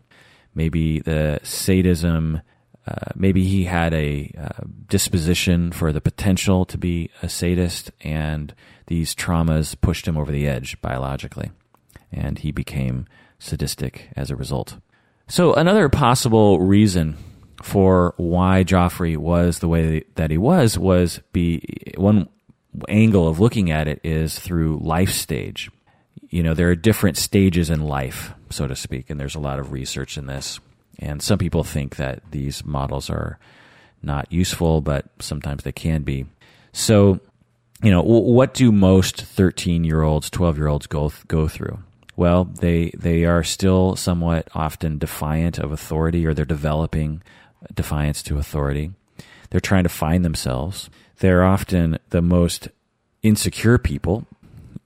Maybe the sadism, uh, maybe he had a uh, disposition for the potential to be a sadist and these traumas pushed him over the edge biologically and he became sadistic as a result. So another possible reason for why Joffrey was the way that he was was be one angle of looking at it is through life stage. You know, there are different stages in life, so to speak, and there's a lot of research in this. And some people think that these models are not useful, but sometimes they can be. So, you know, what do most 13 year olds, 12 year olds go, go through? Well, they they are still somewhat often defiant of authority, or they're developing defiance to authority. They're trying to find themselves. They're often the most insecure people.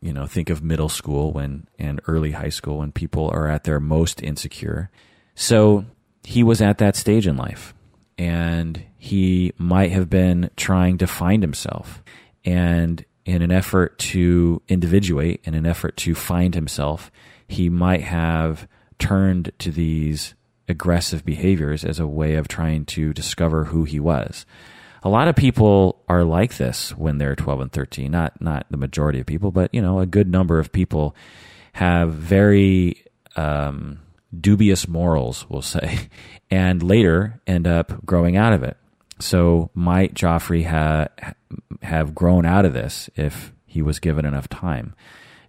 You know, think of middle school when and early high school when people are at their most insecure. So he was at that stage in life, and he might have been trying to find himself. And in an effort to individuate, in an effort to find himself, he might have turned to these aggressive behaviors as a way of trying to discover who he was. A lot of people are like this when they're 12 and 13. Not not the majority of people, but you know, a good number of people have very um, dubious morals, we'll say, and later end up growing out of it. So might Joffrey ha- have grown out of this if he was given enough time?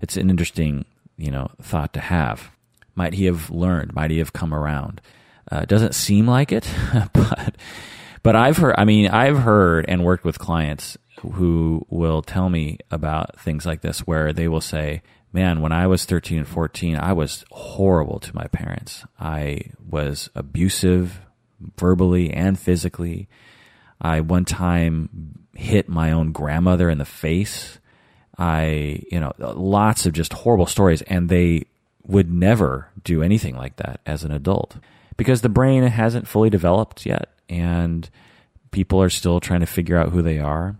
It's an interesting, you know, thought to have. Might he have learned? Might he have come around? Uh, doesn't seem like it, but but I've heard. I mean, I've heard and worked with clients who will tell me about things like this, where they will say, "Man, when I was 13 and 14, I was horrible to my parents. I was abusive, verbally and physically. I one time hit my own grandmother in the face. I, you know, lots of just horrible stories, and they would never do anything like that as an adult because the brain hasn't fully developed yet, and people are still trying to figure out who they are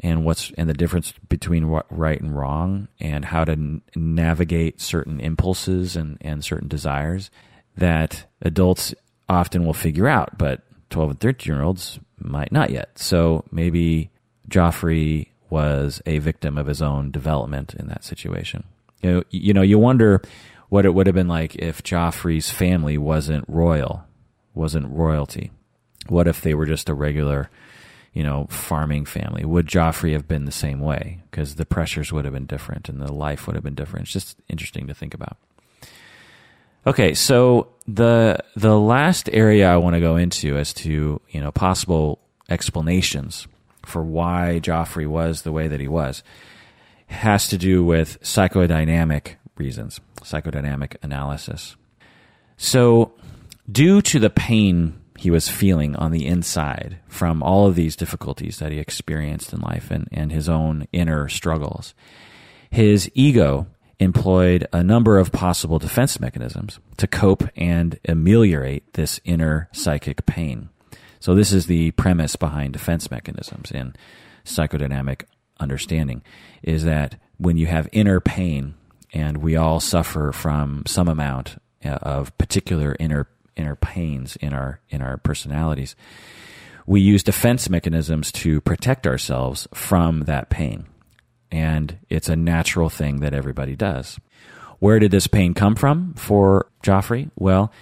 and what's and the difference between what right and wrong and how to n- navigate certain impulses and, and certain desires that adults often will figure out, but 12 and 13 year olds might not yet. So maybe Joffrey was a victim of his own development in that situation. You know, you know, you wonder what it would have been like if Joffrey's family wasn't royal, wasn't royalty. What if they were just a regular, you know, farming family? Would Joffrey have been the same way? Because the pressures would have been different and the life would have been different. It's just interesting to think about. Okay, so the the last area I want to go into as to you know possible explanations for why Joffrey was the way that he was has to do with psychodynamic reasons, psychodynamic analysis. So, due to the pain he was feeling on the inside from all of these difficulties that he experienced in life and, and his own inner struggles, his ego employed a number of possible defense mechanisms to cope and ameliorate this inner psychic pain. So, this is the premise behind defense mechanisms in psychodynamic understanding is that when you have inner pain, and we all suffer from some amount uh, of particular inner inner pains in our in our personalities, we use defense mechanisms to protect ourselves from that pain. And it's a natural thing that everybody does. Where did this pain come from for Joffrey? Well,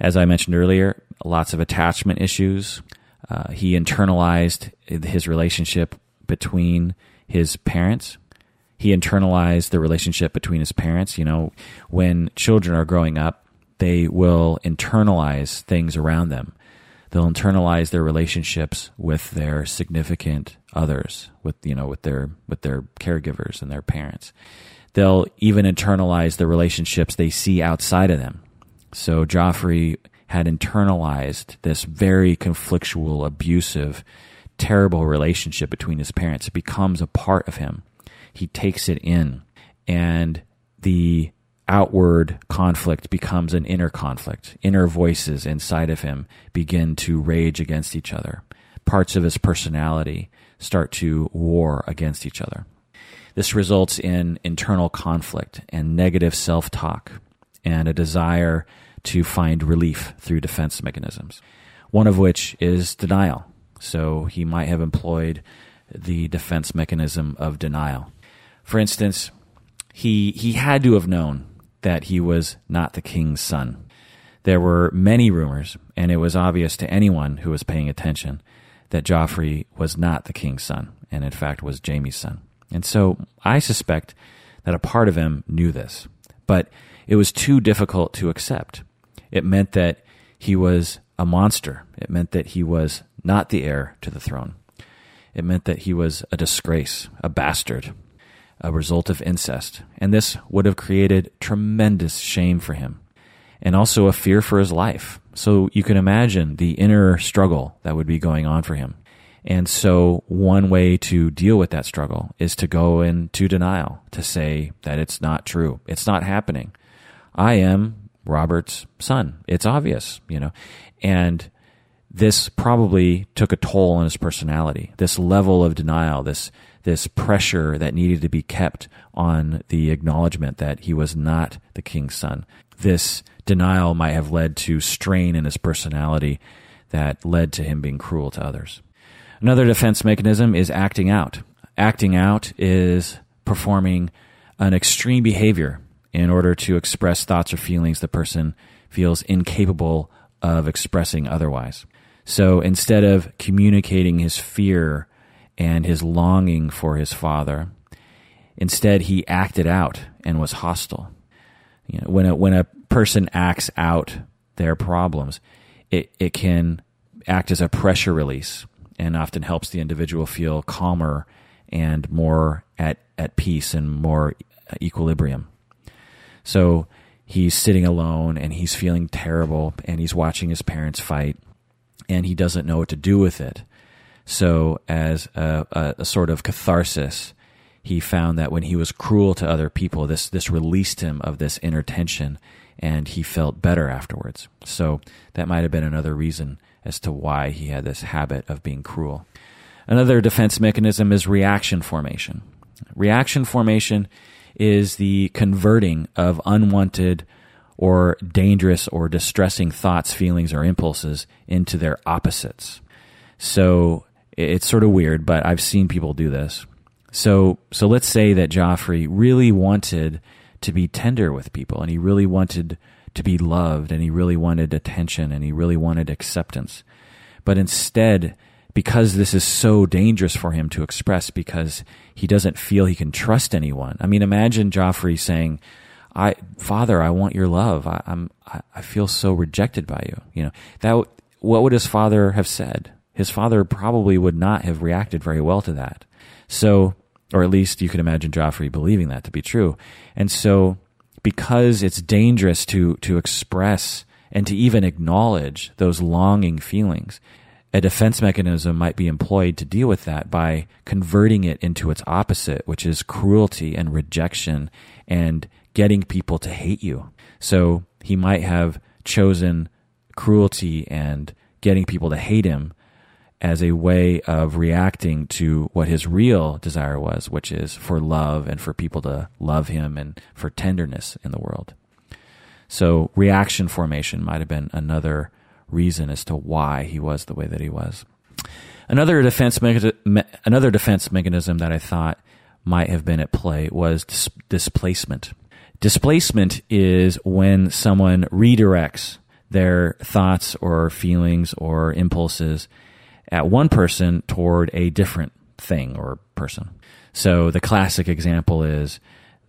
as I mentioned earlier, lots of attachment issues. Uh, he internalized his relationship between his parents. He internalized the relationship between his parents. You know, when children are growing up, they will internalize things around them. They'll internalize their relationships with their significant others, with you know, with their with their caregivers and their parents. They'll even internalize the relationships they see outside of them. So Joffrey had internalized this very conflictual, abusive, terrible relationship between his parents. It becomes a part of him. He takes it in, and the outward conflict becomes an inner conflict. Inner voices inside of him begin to rage against each other. Parts of his personality start to war against each other. This results in internal conflict and negative self talk and a desire to find relief through defense mechanisms, one of which is denial. So he might have employed the defense mechanism of denial. For instance, he, he had to have known that he was not the king's son. There were many rumors, and it was obvious to anyone who was paying attention that Joffrey was not the king's son, and in fact was Jaime's son. And so I suspect that a part of him knew this, but it was too difficult to accept. It meant that he was a monster. It meant that he was not the heir to the throne. It meant that he was a disgrace, a bastard, a result of incest. And this would have created tremendous shame for him and also a fear for his life. So you can imagine the inner struggle that would be going on for him. And so one way to deal with that struggle is to go into denial, to say that it's not true. It's not happening. I am Robert's son. It's obvious, you know. And this probably took a toll on his personality. This level of denial, this this pressure that needed to be kept on the acknowledgement that he was not the king's son. This denial might have led to strain in his personality that led to him being cruel to others. Another defense mechanism is acting out. Acting out is performing an extreme behavior in order to express thoughts or feelings the person feels incapable of expressing otherwise. So instead of communicating his fear and his longing for his father, instead he acted out and was hostile. You know, when a, when a person acts out their problems, it, it can act as a pressure release and often helps the individual feel calmer and more at, at peace and more equilibrium. So he's sitting alone and he's feeling terrible and he's watching his parents fight and he doesn't know what to do with it. So, as a, a, a sort of catharsis, he found that when he was cruel to other people, this, this released him of this inner tension and he felt better afterwards. So, that might have been another reason as to why he had this habit of being cruel. Another defense mechanism is reaction formation. Reaction formation is the converting of unwanted or dangerous or distressing thoughts, feelings, or impulses into their opposites. So it's sort of weird, but I've seen people do this. So, so let's say that Joffrey really wanted to be tender with people and he really wanted to be loved and he really wanted attention and he really wanted acceptance. But instead, because this is so dangerous for him to express because he doesn't feel he can trust anyone. I mean, imagine Joffrey saying, I, father, I want your love. I, am I feel so rejected by you. You know, that, what would his father have said? His father probably would not have reacted very well to that. So, or at least you could imagine Joffrey believing that to be true. And so because it's dangerous to, to express and to even acknowledge those longing feelings. A defense mechanism might be employed to deal with that by converting it into its opposite, which is cruelty and rejection and getting people to hate you. So he might have chosen cruelty and getting people to hate him as a way of reacting to what his real desire was, which is for love and for people to love him and for tenderness in the world. So reaction formation might have been another reason as to why he was the way that he was. Another defense me- another defense mechanism that I thought might have been at play was dis- displacement. Displacement is when someone redirects their thoughts or feelings or impulses at one person toward a different thing or person. So the classic example is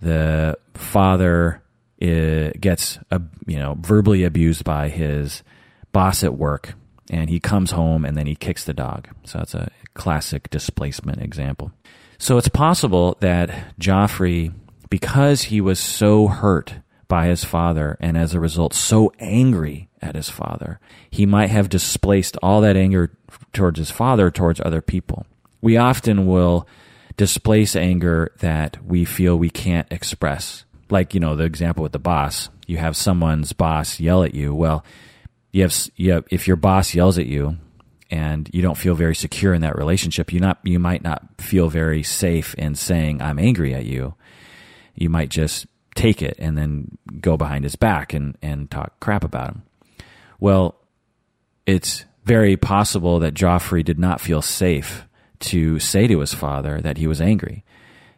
the father uh, gets you know verbally abused by his boss at work and he comes home and then he kicks the dog. So that's a classic displacement example. So it's possible that Joffrey because he was so hurt by his father and as a result so angry at his father, he might have displaced all that anger towards his father towards other people. We often will displace anger that we feel we can't express. Like, you know, the example with the boss. You have someone's boss yell at you. Well, you have, you have, if your boss yells at you and you don't feel very secure in that relationship, you not you might not feel very safe in saying I'm angry at you. You might just take it and then go behind his back and, and talk crap about him. Well, it's very possible that Joffrey did not feel safe to say to his father that he was angry.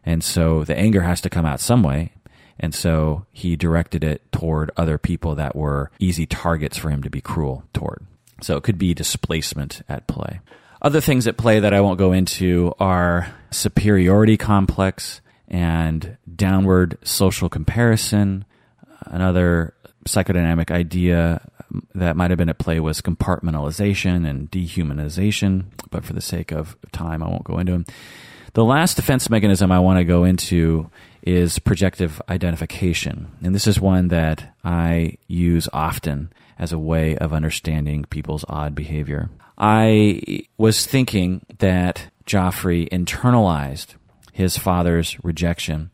And so the anger has to come out some way. And so he directed it toward other people that were easy targets for him to be cruel toward. So it could be displacement at play. Other things at play that I won't go into are superiority complex and downward social comparison. Another psychodynamic idea that might have been at play was compartmentalization and dehumanization, but for the sake of time, I won't go into them. The last defense mechanism I want to go into is projective identification. And this is one that I use often as a way of understanding people's odd behavior. I was thinking that Joffrey internalized his father's rejection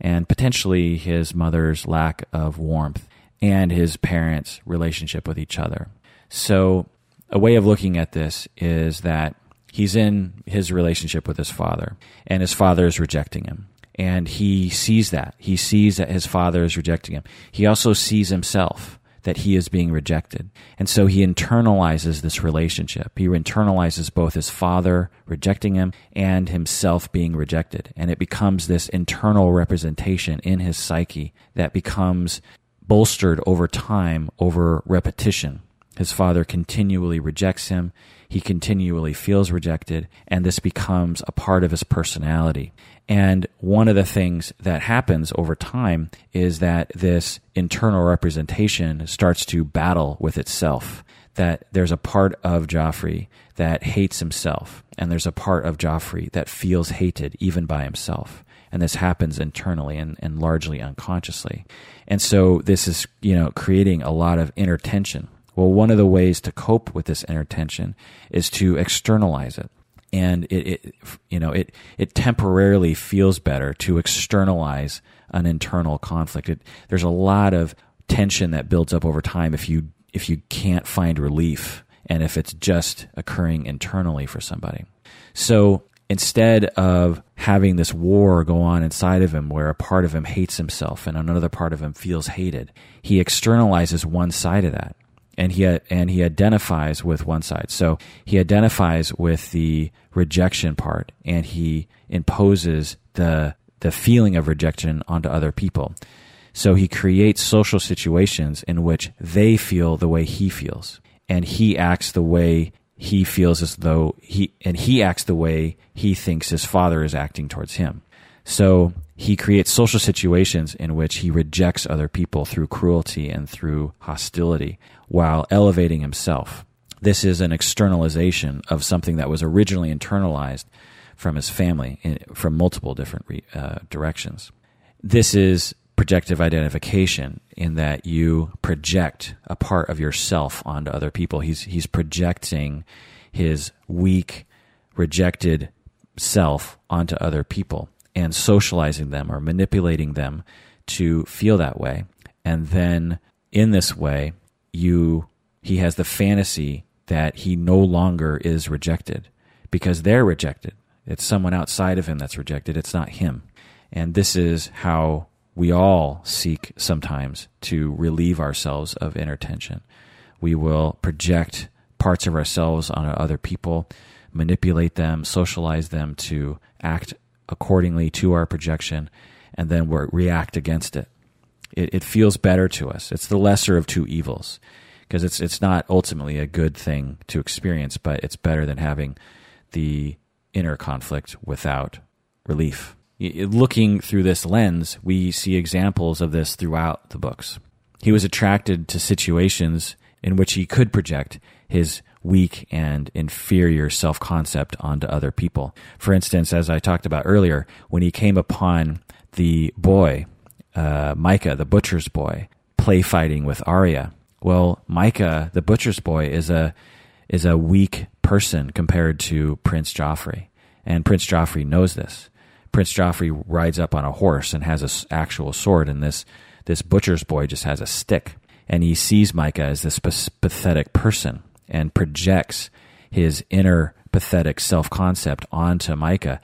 and potentially his mother's lack of warmth and his parents' relationship with each other. So, a way of looking at this is that he's in his relationship with his father, and his father is rejecting him. And he sees that. He sees that his father is rejecting him. He also sees himself that he is being rejected. And so he internalizes this relationship. He internalizes both his father rejecting him and himself being rejected. And it becomes this internal representation in his psyche that becomes bolstered over time, over repetition. His father continually rejects him. He continually feels rejected, and this becomes a part of his personality. And one of the things that happens over time is that this internal representation starts to battle with itself. That there's a part of Joffrey that hates himself, and there's a part of Joffrey that feels hated even by himself. And this happens internally and, and largely unconsciously. And so this is, you know, creating a lot of inner tension. Well, one of the ways to cope with this inner tension is to externalize it and it, it, you know it it temporarily feels better to externalize an internal conflict. It, there's a lot of tension that builds up over time if you if you can't find relief and if it's just occurring internally for somebody. So instead of having this war go on inside of him where a part of him hates himself and another part of him feels hated, he externalizes one side of that and he and he identifies with one side. So he identifies with the rejection part, and he imposes the the feeling of rejection onto other people. So he creates social situations in which they feel the way he feels, and he acts the way he feels as though he and he acts the way he thinks his father is acting towards him. So he creates social situations in which he rejects other people through cruelty and through hostility while elevating himself. This is an externalization of something that was originally internalized from his family in, from multiple different re, uh, directions. This is projective identification in that you project a part of yourself onto other people. He's he's projecting his weak, rejected self onto other people and socializing them or manipulating them to feel that way. And then in this way, you he has the fantasy that he no longer is rejected because they're rejected. It's someone outside of him that's rejected. It's not him. And this is how we all seek sometimes to relieve ourselves of inner tension. We will project parts of ourselves on other people, manipulate them, socialize them to act accordingly to our projection, and then we react against it. It. It feels better to us. It's the lesser of two evils because it's it's not ultimately a good thing to experience, but it's better than having the inner conflict without relief. Looking through this lens, we see examples of this throughout the books. He was attracted to situations in which he could project his weak and inferior self concept onto other people. For instance, as I talked about earlier, when he came upon the boy, uh, Mycah, the butcher's boy, play fighting with Arya. Well, Mycah, the butcher's boy, is a is a weak person compared to Prince Joffrey, and Prince Joffrey knows this. Prince Joffrey rides up on a horse and has an actual sword, and this this butcher's boy just has a stick, and he sees Mycah as this pathetic person and projects his inner pathetic self concept onto Mycah.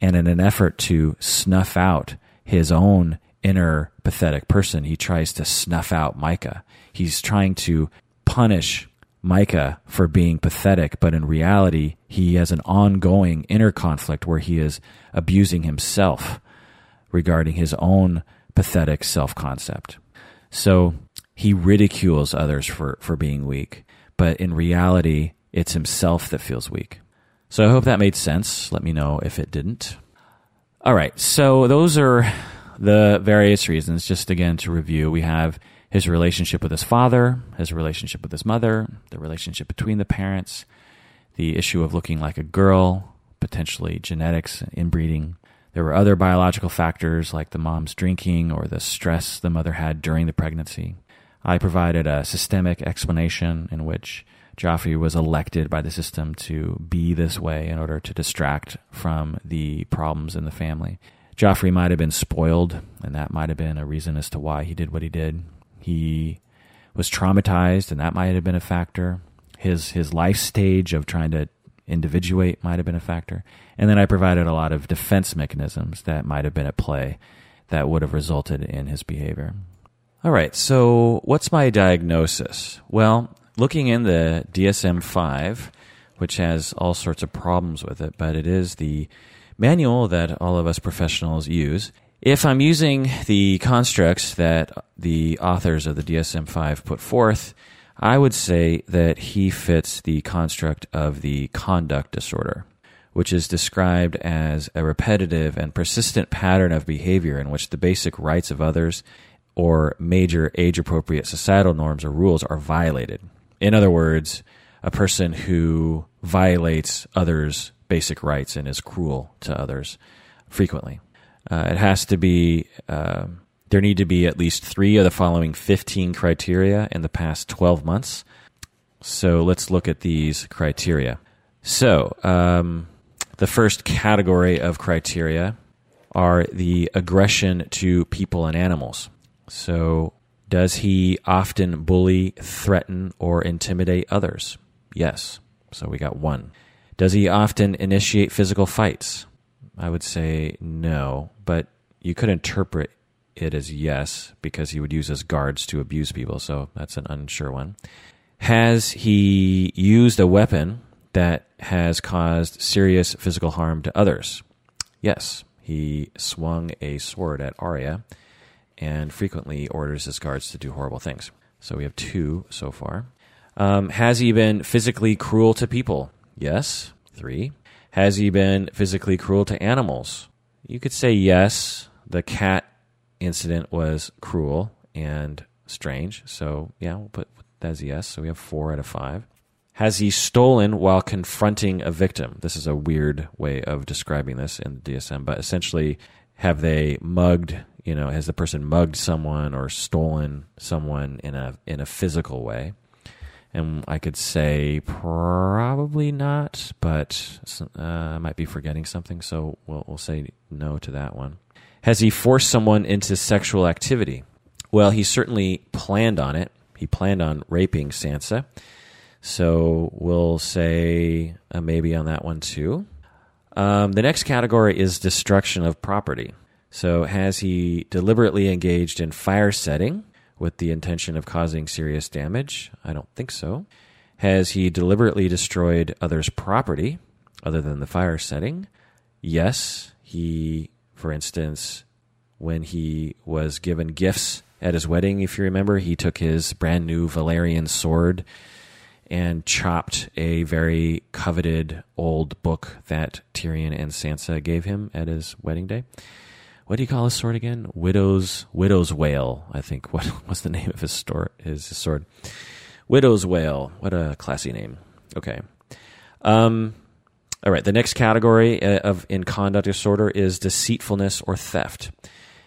And in an effort to snuff out his own inner pathetic person, he tries to snuff out Mycah. He's trying to punish Mycah for being pathetic, but in reality, he has an ongoing inner conflict where he is abusing himself regarding his own pathetic self concept. So he ridicules others for, for being weak but in reality, it's himself that feels weak. So I hope that made sense. Let me know if it didn't. All right, so those are the various reasons. Just again to review, we have his relationship with his father, his relationship with his mother, the relationship between the parents, the issue of looking like a girl, potentially genetics, inbreeding. There were other biological factors like the mom's drinking or the stress the mother had during the pregnancy. I provided a systemic explanation in which Joffrey was elected by the system to be this way in order to distract from the problems in the family. Joffrey might have been spoiled, and that might have been a reason as to why he did what he did. He was traumatized, and that might have been a factor. His his life stage of trying to individuate might have been a factor. And then I provided a lot of defense mechanisms that might have been at play that would have resulted in his behavior. All right, so what's my diagnosis? Well, looking in the DSM 5, which has all sorts of problems with it, but it is the manual that all of us professionals use. If I'm using the constructs that the authors of the DSM 5 put forth, I would say that he fits the construct of the conduct disorder, which is described as a repetitive and persistent pattern of behavior in which the basic rights of others or major age appropriate societal norms or rules are violated. In other words, a person who violates others' basic rights and is cruel to others frequently. Uh, it has to be, uh, there need to be at least three of the following 15 criteria in the past 12 months. So let's look at these criteria. So, um, the first category of criteria are the aggression to people and animals. So, does he often bully, threaten, or intimidate others? Yes. So we got one. Does he often initiate physical fights? I would say no, but you could interpret it as yes because he would use his guards to abuse people, so that's an unsure one. Has he used a weapon that has caused serious physical harm to others? Yes, he swung a sword at Arya and frequently orders his guards to do horrible things. So we have two so far. Um, has he been physically cruel to people? Yes. Three. Has he been physically cruel to animals? You could say yes. The cat incident was cruel and strange. So, yeah, we'll put that as yes. So we have four out of five. Has he stolen while confronting a victim? This is a weird way of describing this in the DSM, but essentially, have they mugged, you know, has the person mugged someone or stolen someone in a in a physical way? And I could say probably not, but uh, I might be forgetting something, so we'll, we'll say no to that one. Has he forced someone into sexual activity? Well, he certainly planned on it. He planned on raping Sansa. So we'll say uh, maybe on that one too. Um, the next category is destruction of property. So has he deliberately engaged in fire setting? With the intention of causing serious damage? I don't think so. Has he deliberately destroyed others' property other than the fire setting? Yes. He, for instance, when he was given gifts at his wedding, if you remember, he took his brand new Valyrian sword and chopped a very coveted old book that Tyrion and Sansa gave him at his wedding day what do you call his sword again? Widow's Widow's Wail, I think. What was the name of his store his, sword? Widow's Wail. What a classy name. Okay. Um, all right. The next category uh, of in conduct disorder is deceitfulness or theft.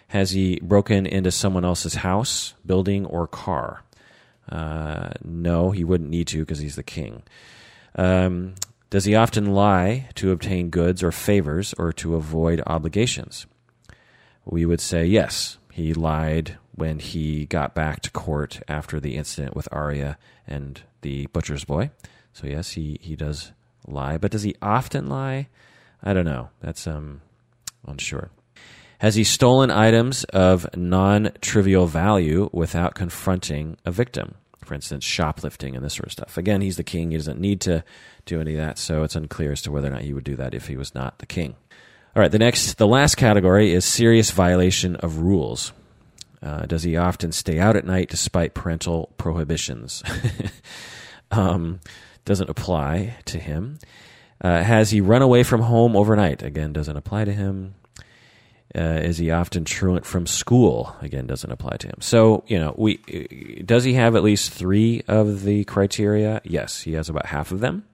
Has he broken into someone else's house, building, or car? Uh, no, he wouldn't need to because he's the king. Um, does he often lie to obtain goods or favors or to avoid obligations? We would say yes, he lied when he got back to court after the incident with Arya and the butcher's boy. So yes, he he does lie, but does he often lie? I don't know. That's um unsure. Has he stolen items of non-trivial value without confronting a victim? For instance, shoplifting and this sort of stuff. Again, he's the king. He doesn't need to do any of that, so it's unclear as to whether or not he would do that if he was not the king. All right, the next, the last category is serious violation of rules. Uh, does he often stay out at night despite parental prohibitions? um, doesn't apply to him. Uh, has he run away from home overnight? Again, doesn't apply to him. Uh, is he often truant from school? Again, doesn't apply to him. So, you know, we does he have at least three of the criteria? Yes, he has about half of them.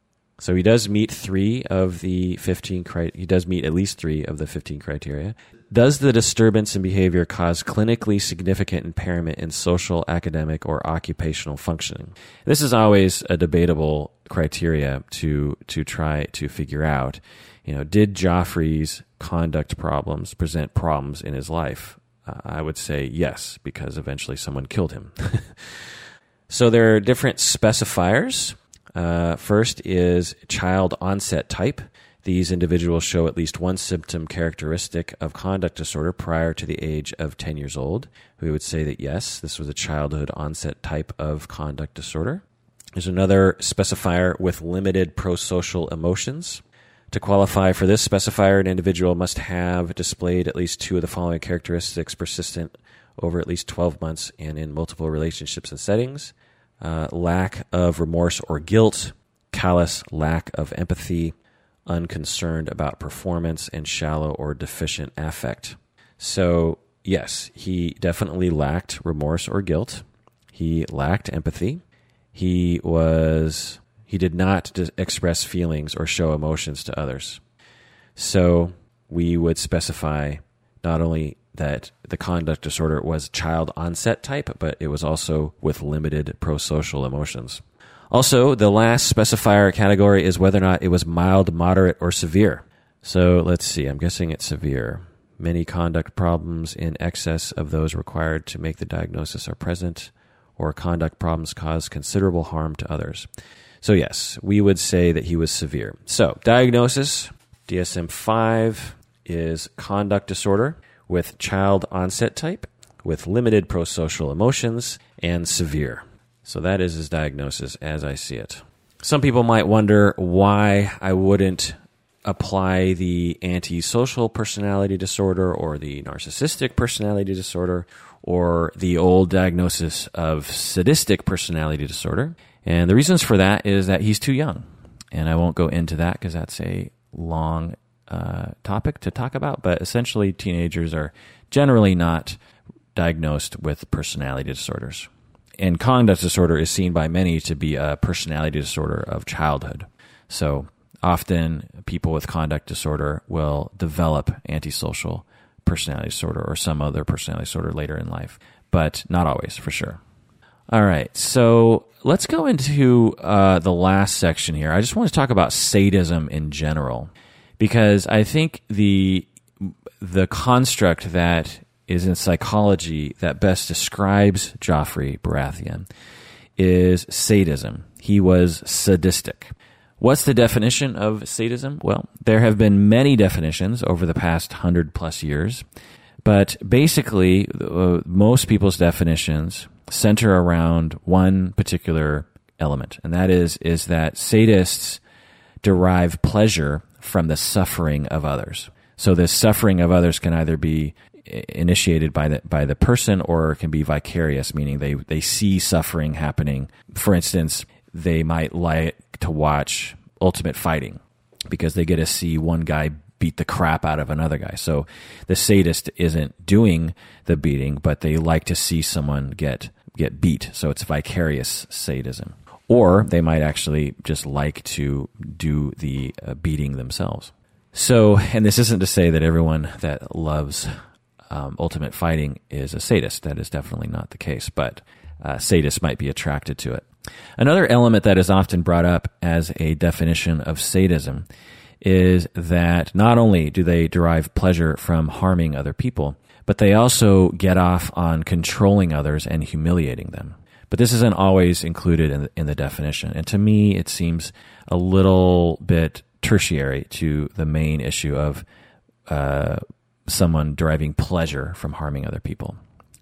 So he does meet three of the 15 cri- he does meet at least three of the 15 criteria. Does the disturbance in behavior cause clinically significant impairment in social, academic, or occupational functioning? This is always a debatable criteria to to try to figure out. You know, did Joffrey's conduct problems present problems in his life? Uh, I would say yes, because eventually someone killed him. so there are different specifiers uh, first is child onset type. These individuals show at least one symptom characteristic of conduct disorder prior to the age of 10 years old. We would say that yes, this was a childhood onset type of conduct disorder. There's another specifier with limited prosocial emotions. To qualify for this specifier, an individual must have displayed at least two of the following characteristics persistent over at least 12 months and in multiple relationships and settings uh, lack of remorse or guilt, callous lack of empathy, unconcerned about performance, and shallow or deficient affect. So, yes, he definitely lacked remorse or guilt. He lacked empathy. He was he did not express feelings or show emotions to others. So, we would specify not only that the conduct disorder was child onset type, but it was also with limited prosocial emotions. Also, the last specifier category is whether or not it was mild, moderate, or severe. So let's see, I'm guessing it's severe. Many conduct problems in excess of those required to make the diagnosis are present, or conduct problems cause considerable harm to others. So, yes, we would say that he was severe. So, diagnosis DSM 5 is conduct disorder with child onset type, with limited prosocial emotions, and severe. So that is his diagnosis as I see it. Some people might wonder why I wouldn't apply the antisocial personality disorder or the narcissistic personality disorder or the old diagnosis of sadistic personality disorder. And the reasons for that is that he's too young. And I won't go into that because that's a long uh, topic to talk about, but essentially, teenagers are generally not diagnosed with personality disorders. And conduct disorder is seen by many to be a personality disorder of childhood. So often, people with conduct disorder will develop antisocial personality disorder or some other personality disorder later in life, but not always for sure. All right, so let's go into uh, the last section here. I just want to talk about sadism in general because I think the the construct that is in psychology that best describes Joffrey Baratheon is sadism. He was sadistic. What's the definition of sadism? Well, there have been many definitions over the past hundred plus years, but basically, uh, most people's definitions center around one particular element, and that is is that sadists derive pleasure from the suffering of others. So this suffering of others can either be initiated by the by the person or can be vicarious, meaning they they see suffering happening. For instance, they might like to watch ultimate fighting because they get to see one guy beat the crap out of another guy. So the sadist isn't doing the beating, but they like to see someone get get beat. So it's vicarious sadism or they might actually just like to do the uh, beating themselves. So, and this isn't to say that everyone that loves um, ultimate fighting is a sadist. That is definitely not the case, but uh, sadists might be attracted to it. Another element that is often brought up as a definition of sadism is that not only do they derive pleasure from harming other people, but they also get off on controlling others and humiliating them. But this isn't always included in the, in the definition. And to me, it seems a little bit tertiary to the main issue of uh, someone deriving pleasure from harming other people.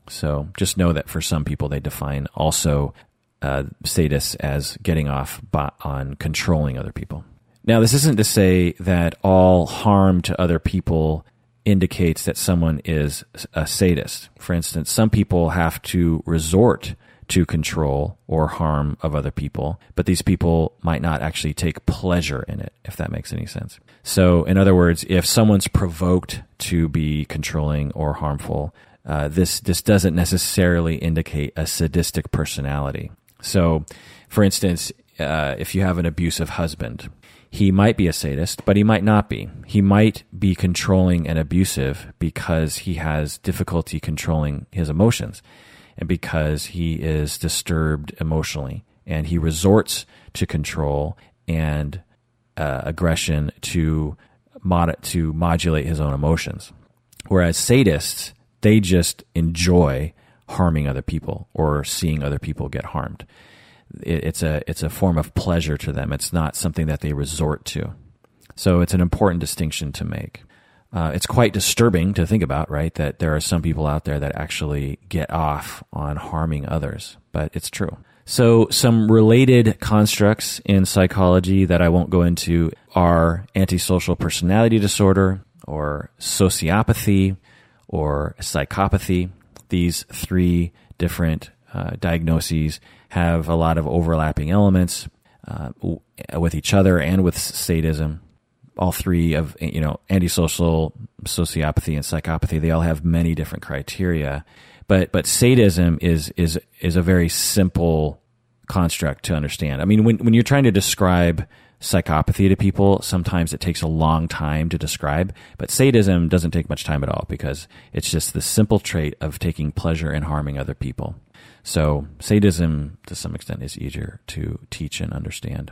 So just know that for some people, they define also uh, sadists as getting off on controlling other people. Now, this isn't to say that all harm to other people indicates that someone is a sadist. For instance, some people have to resort to control or harm of other people, but these people might not actually take pleasure in it, if that makes any sense. So, in other words, if someone's provoked to be controlling or harmful, uh, this this doesn't necessarily indicate a sadistic personality. So, for instance, uh, if you have an abusive husband, he might be a sadist, but he might not be. He might be controlling and abusive because he has difficulty controlling his emotions because he is disturbed emotionally and he resorts to control and uh, aggression to mod- to modulate his own emotions. Whereas sadists, they just enjoy harming other people or seeing other people get harmed. It, it's a it's a form of pleasure to them. It's not something that they resort to. So it's an important distinction to make. Uh, it's quite disturbing to think about, right? That there are some people out there that actually get off on harming others, but it's true. So, some related constructs in psychology that I won't go into are antisocial personality disorder, or sociopathy, or psychopathy. These three different uh, diagnoses have a lot of overlapping elements uh, with each other and with sadism all three of you know antisocial sociopathy and psychopathy they all have many different criteria. But but sadism is is is a very simple construct to understand. I mean when when you're trying to describe psychopathy to people sometimes it takes a long time to describe but sadism doesn't take much time at all because it's just the simple trait of taking pleasure in harming other people. So sadism to some extent is easier to teach and understand.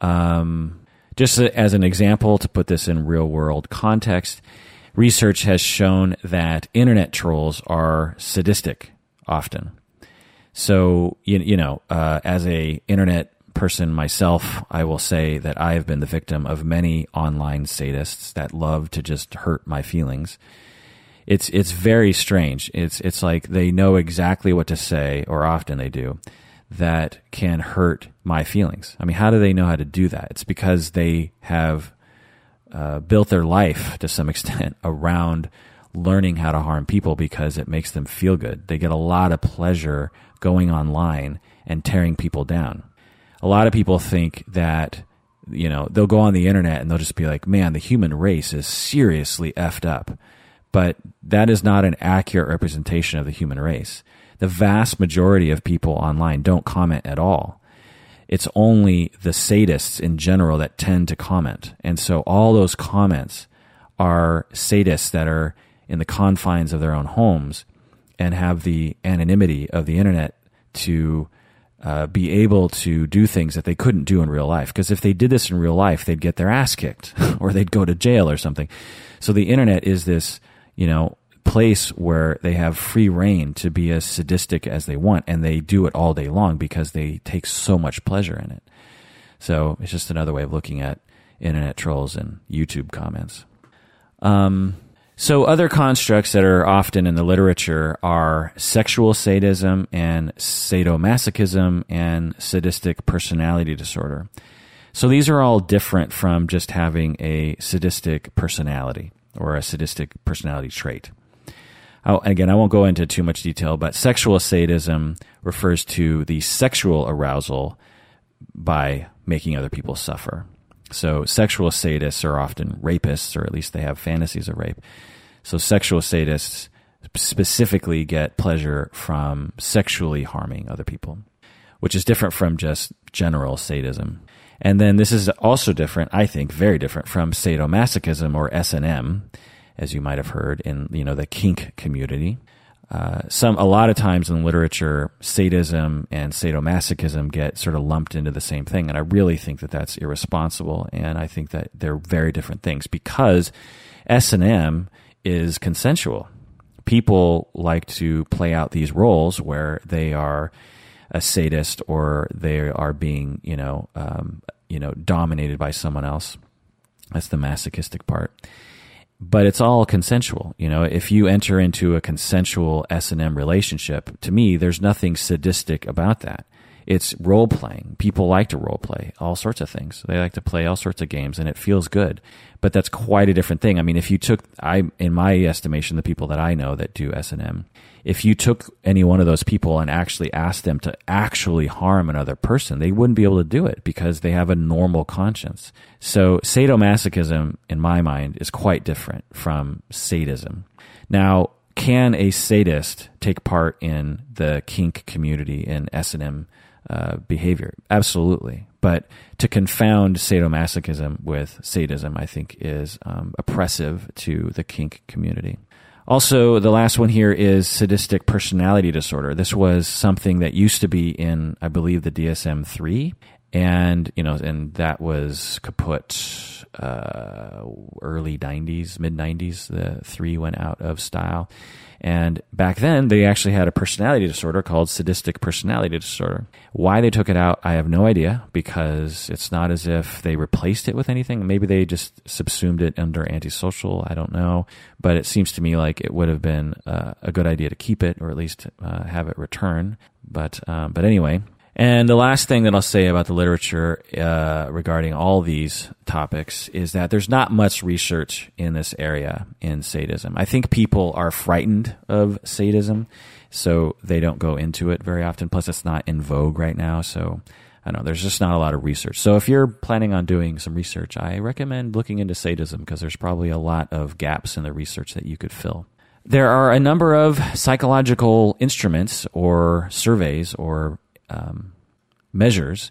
Um, just as an example, to put this in real world context, research has shown that internet trolls are sadistic often. So, you, you know, uh, as a internet person myself, I will say that I have been the victim of many online sadists that love to just hurt my feelings. It's it's very strange. It's it's like they know exactly what to say, or often they do, that can hurt my feelings. I mean, how do they know how to do that? It's because they have uh, built their life to some extent around learning how to harm people because it makes them feel good. They get a lot of pleasure going online and tearing people down. A lot of people think that, you know, they'll go on the internet and they'll just be like, man, the human race is seriously effed up. But that is not an accurate representation of the human race the vast majority of people online don't comment at all. It's only the sadists in general that tend to comment. And so all those comments are sadists that are in the confines of their own homes and have the anonymity of the internet to uh, be able to do things that they couldn't do in real life. Because if they did this in real life, they'd get their ass kicked or they'd go to jail or something. So the internet is this, you know, place where they have free reign to be as sadistic as they want, and they do it all day long because they take so much pleasure in it. So it's just another way of looking at internet trolls and YouTube comments. Um, so other constructs that are often in the literature are sexual sadism and sadomasochism and sadistic personality disorder. So these are all different from just having a sadistic personality or a sadistic personality trait. Oh, again, I won't go into too much detail, but sexual sadism refers to the sexual arousal by making other people suffer. So sexual sadists are often rapists, or at least they have fantasies of rape. So sexual sadists specifically get pleasure from sexually harming other people, which is different from just general sadism. And then this is also different, I think, very different from sadomasochism or S&M, as you might have heard in you know the kink community. Uh, some a lot of times in literature, sadism and sadomasochism get sort of lumped into the same thing, and I really think that that's irresponsible. And I think that they're very different things because S and M is consensual. People like to play out these roles where they are a sadist or they are being you know um, you know dominated by someone else. That's the masochistic part but it's all consensual. You know, if you enter into a consensual S and M relationship, to me, there's nothing sadistic about that. It's role playing. People like to role play all sorts of things. They like to play all sorts of games, and it feels good. But that's quite a different thing. I mean, if you took, I, in my estimation, the people that I know that do S and M, if you took any one of those people and actually asked them to actually harm another person, they wouldn't be able to do it because they have a normal conscience. So sadomasochism, in my mind, is quite different from sadism. Now, can a sadist take part in the kink community and M uh, behavior? Absolutely. But to confound sadomasochism with sadism, I think, is um, oppressive to the kink community. Also, the last one here is sadistic personality disorder. This was something that used to be in, I believe, the DSM 3. and you know, and that was kaput uh, early '90s, mid '90s. The three went out of style, and back then they actually had a personality disorder called sadistic personality disorder. Why they took it out, I have no idea because it's not as if they replaced it with anything. Maybe they just subsumed it under antisocial. I don't know, but it seems to me like it would have been uh, a good idea to keep it or at least uh, have it return. But um, but anyway, and the last thing that I'll say about the literature uh, regarding all these topics is that there's not much research in this area in sadism. I think people are frightened of sadism, so they don't go into it very often. Plus, it's not in vogue right now, so I don't know. There's just not a lot of research. So if you're planning on doing some research, I recommend looking into sadism because there's probably a lot of gaps in the research that you could fill. There are a number of psychological instruments or surveys or um, measures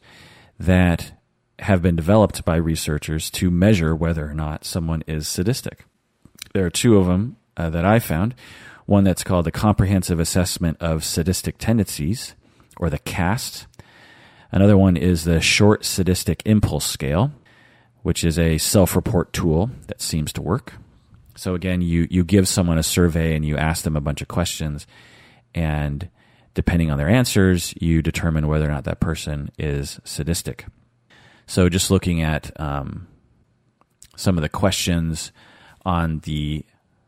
that have been developed by researchers to measure whether or not someone is sadistic. There are two of them uh, that I found. One that's called the Comprehensive Assessment of Sadistic Tendencies, or the CAST. Another one is the Short Sadistic Impulse Scale, which is a self report tool that seems to work. So, again, you, you give someone a survey and you ask them a bunch of questions, and depending on their answers, you determine whether or not that person is sadistic. So, just looking at um, some of the questions on the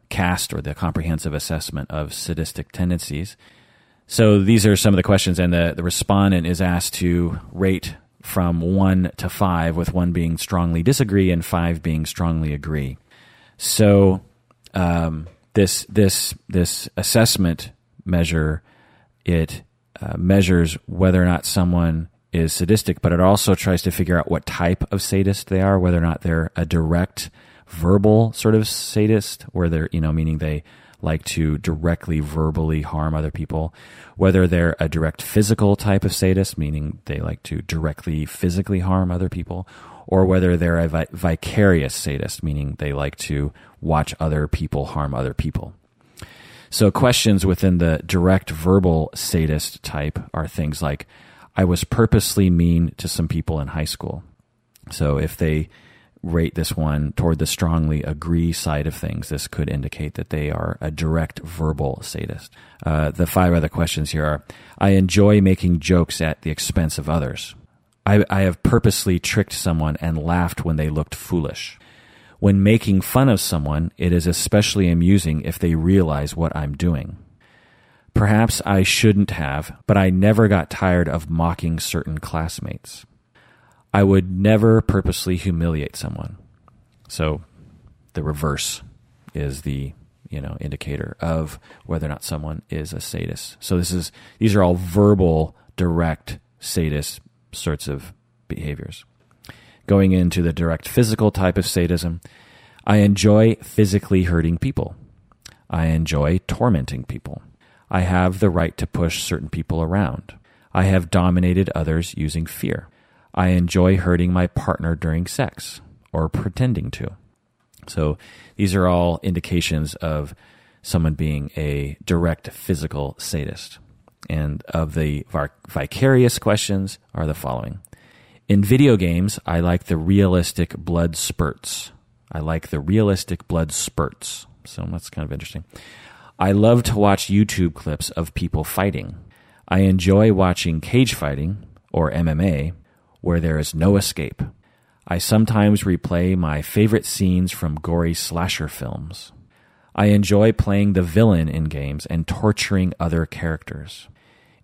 CAST or the comprehensive assessment of sadistic tendencies. So, these are some of the questions, and the, the respondent is asked to rate from one to five, with one being strongly disagree and five being strongly agree. So, um, this this this assessment measure it uh, measures whether or not someone is sadistic, but it also tries to figure out what type of sadist they are, whether or not they're a direct verbal sort of sadist, where they're, you know, meaning they like to directly verbally harm other people, whether they're a direct physical type of sadist, meaning they like to directly physically harm other people, or whether they're a vi- vicarious sadist, meaning they like to watch other people harm other people. So questions within the direct verbal sadist type are things like, I was purposely mean to some people in high school. So if they rate this one toward the strongly agree side of things, this could indicate that they are a direct verbal sadist. Uh, the five other questions here are I enjoy making jokes at the expense of others. I, I have purposely tricked someone and laughed when they looked foolish. When making fun of someone, it is especially amusing if they realize what I'm doing. Perhaps I shouldn't have, but I never got tired of mocking certain classmates. I would never purposely humiliate someone. So the reverse is the you know indicator of whether or not someone is a sadist. So this is these are all verbal, direct sadist sorts of behaviors going into the direct physical type of sadism, I enjoy physically hurting people. I enjoy tormenting people. I have the right to push certain people around. I have dominated others using fear. I enjoy hurting my partner during sex or pretending to. So these are all indications of someone being a direct physical sadist. And of the vicarious questions are the following in video games, I like the realistic blood spurts. I like the realistic blood spurts. So that's kind of interesting. I love to watch YouTube clips of people fighting. I enjoy watching cage fighting, or MMA, where there is no escape. I sometimes replay my favorite scenes from gory slasher films. I enjoy playing the villain in games and torturing other characters.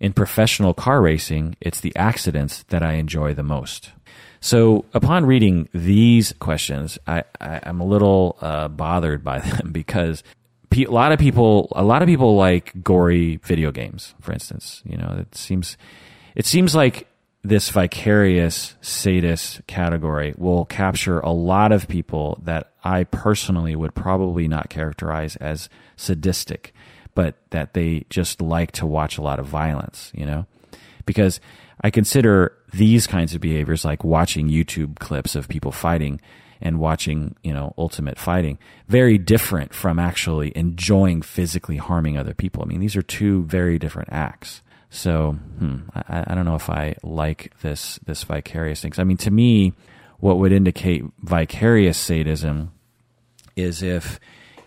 In professional car racing, it's the accidents that I enjoy the most. So, upon reading these questions, I, am a little uh, bothered by them because a lot of people, a lot of people like gory video games. For instance, you know, it seems, it seems like this vicarious sadist category will capture a lot of people that I personally would probably not characterize as sadistic but that they just like to watch a lot of violence, you know? Because I consider these kinds of behaviors like watching YouTube clips of people fighting and watching, you know, ultimate fighting very different from actually enjoying physically harming other people. I mean, these are two very different acts. So hmm, I, I don't know if I like this this vicarious thing. I mean, to me, what would indicate vicarious sadism is if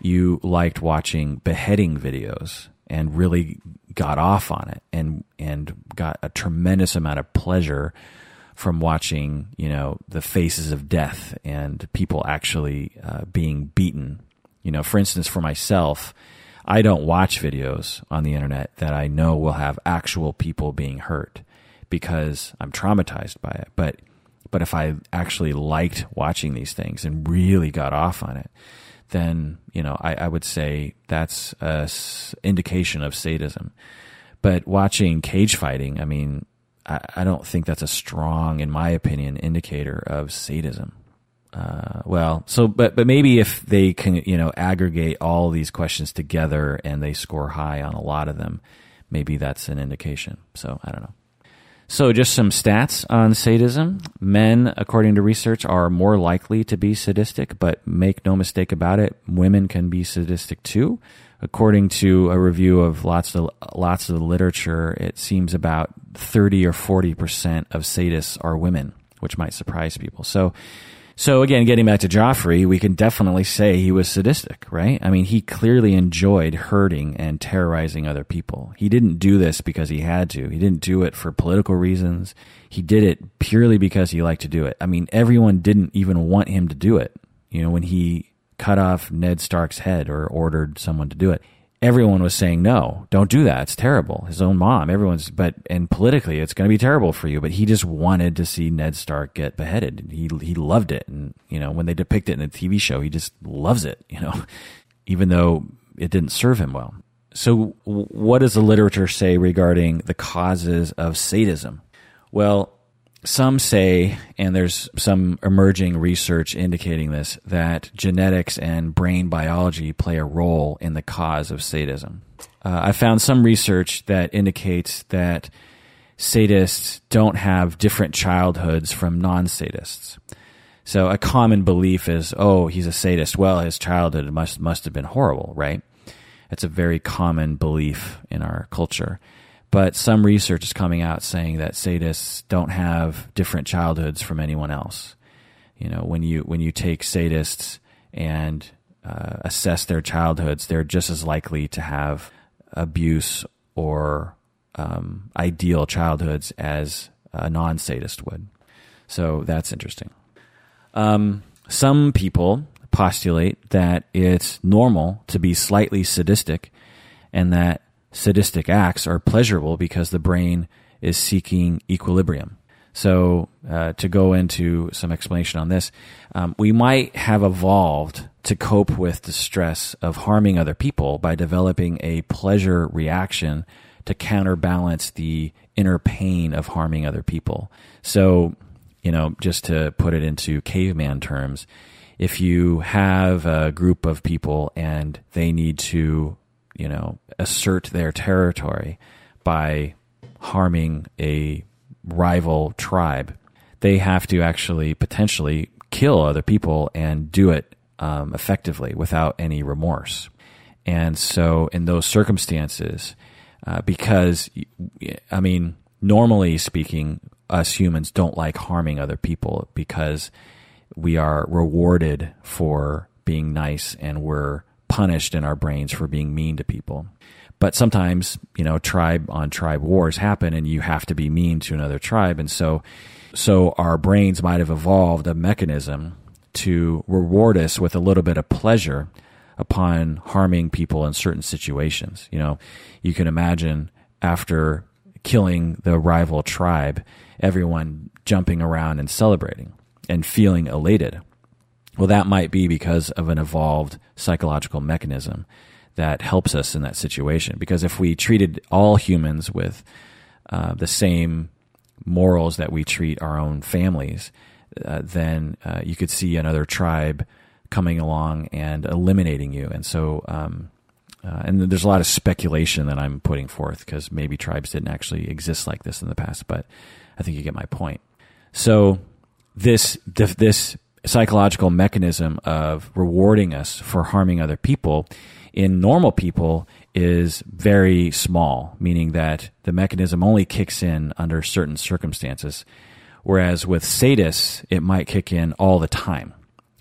you liked watching beheading videos and really got off on it and and got a tremendous amount of pleasure from watching you know the faces of death and people actually uh, being beaten. You know for instance for myself i don't watch videos on the internet that i know will have actual people being hurt because i'm traumatized by it. But but if i actually liked watching these things and really got off on it then you know I, I would say that's a indication of sadism. But watching cage fighting, I mean, I, I don't think that's a strong, in my opinion, indicator of sadism. Uh, well, so but but maybe if they can you know aggregate all these questions together and they score high on a lot of them, maybe that's an indication. So I don't know. So, just some stats on sadism. Men, according to research, are more likely to be sadistic, but make no mistake about it, women can be sadistic too. According to a review of lots of lots of literature, it seems about 30 or 40% of sadists are women, which might surprise people. So, so again, getting back to Joffrey, we can definitely say he was sadistic, right? I mean, he clearly enjoyed hurting and terrorizing other people. He didn't do this because he had to. He didn't do it for political reasons. He did it purely because he liked to do it. I mean, everyone didn't even want him to do it. You know, when he cut off Ned Stark's head or ordered someone to do it, everyone was saying no don't do that. It's terrible. His own mom everyone's but and politically it's going to be terrible for you. But he just wanted to see ned stark get beheaded. He he loved it. And you know when they depict it in a tv show he just loves it you know even though it didn't serve him well. So what does the literature say regarding the causes of sadism? Well some say, and there's some emerging research indicating this, that genetics and brain biology play a role in the cause of sadism. Uh, I found some research that indicates that sadists don't have different childhoods from non sadists. So a common belief is, oh, he's a sadist. Well, his childhood must must have been horrible, right? It's a very common belief in our culture. But some research is coming out saying that sadists don't have different childhoods from anyone else. You know, when you when you take sadists and uh, assess their childhoods, they're just as likely to have abuse or um, ideal childhoods as a non sadist would. So that's interesting. Um, some people postulate that it's normal to be slightly sadistic and that sadistic acts are pleasurable because the brain is seeking equilibrium. So, uh, to go into some explanation on this, um, we might have evolved to cope with the stress of harming other people by developing a pleasure reaction to counterbalance the inner pain of harming other people. So, you know, just to put it into caveman terms, if you have a group of people and they need to you know, assert their territory by harming a rival tribe. They have to actually potentially kill other people and do it um, effectively without any remorse. And so, in those circumstances, uh, because I mean, normally speaking, us humans don't like harming other people because we are rewarded for being nice and we're punished in our brains for being mean to people. But sometimes, you know, tribe on tribe wars happen and you have to be mean to another tribe. And so, so our brains might have evolved a mechanism to reward us with a little bit of pleasure upon harming people in certain situations. You know, you can imagine after killing the rival tribe, everyone jumping around and celebrating and feeling elated. Well, that might be because of an evolved psychological mechanism that helps us in that situation. Because if we treated all humans with uh, the same morals that we treat our own families, uh, then uh, you could see another tribe coming along and eliminating you. And so, um, uh, and there's a lot of speculation that I'm putting forth because maybe tribes didn't actually exist like this in the past, but I think you get my point. So this this psychological mechanism of rewarding us for harming other people in normal people is very small, meaning that the mechanism only kicks in under certain circumstances. Whereas with sadists, it might kick in all the time.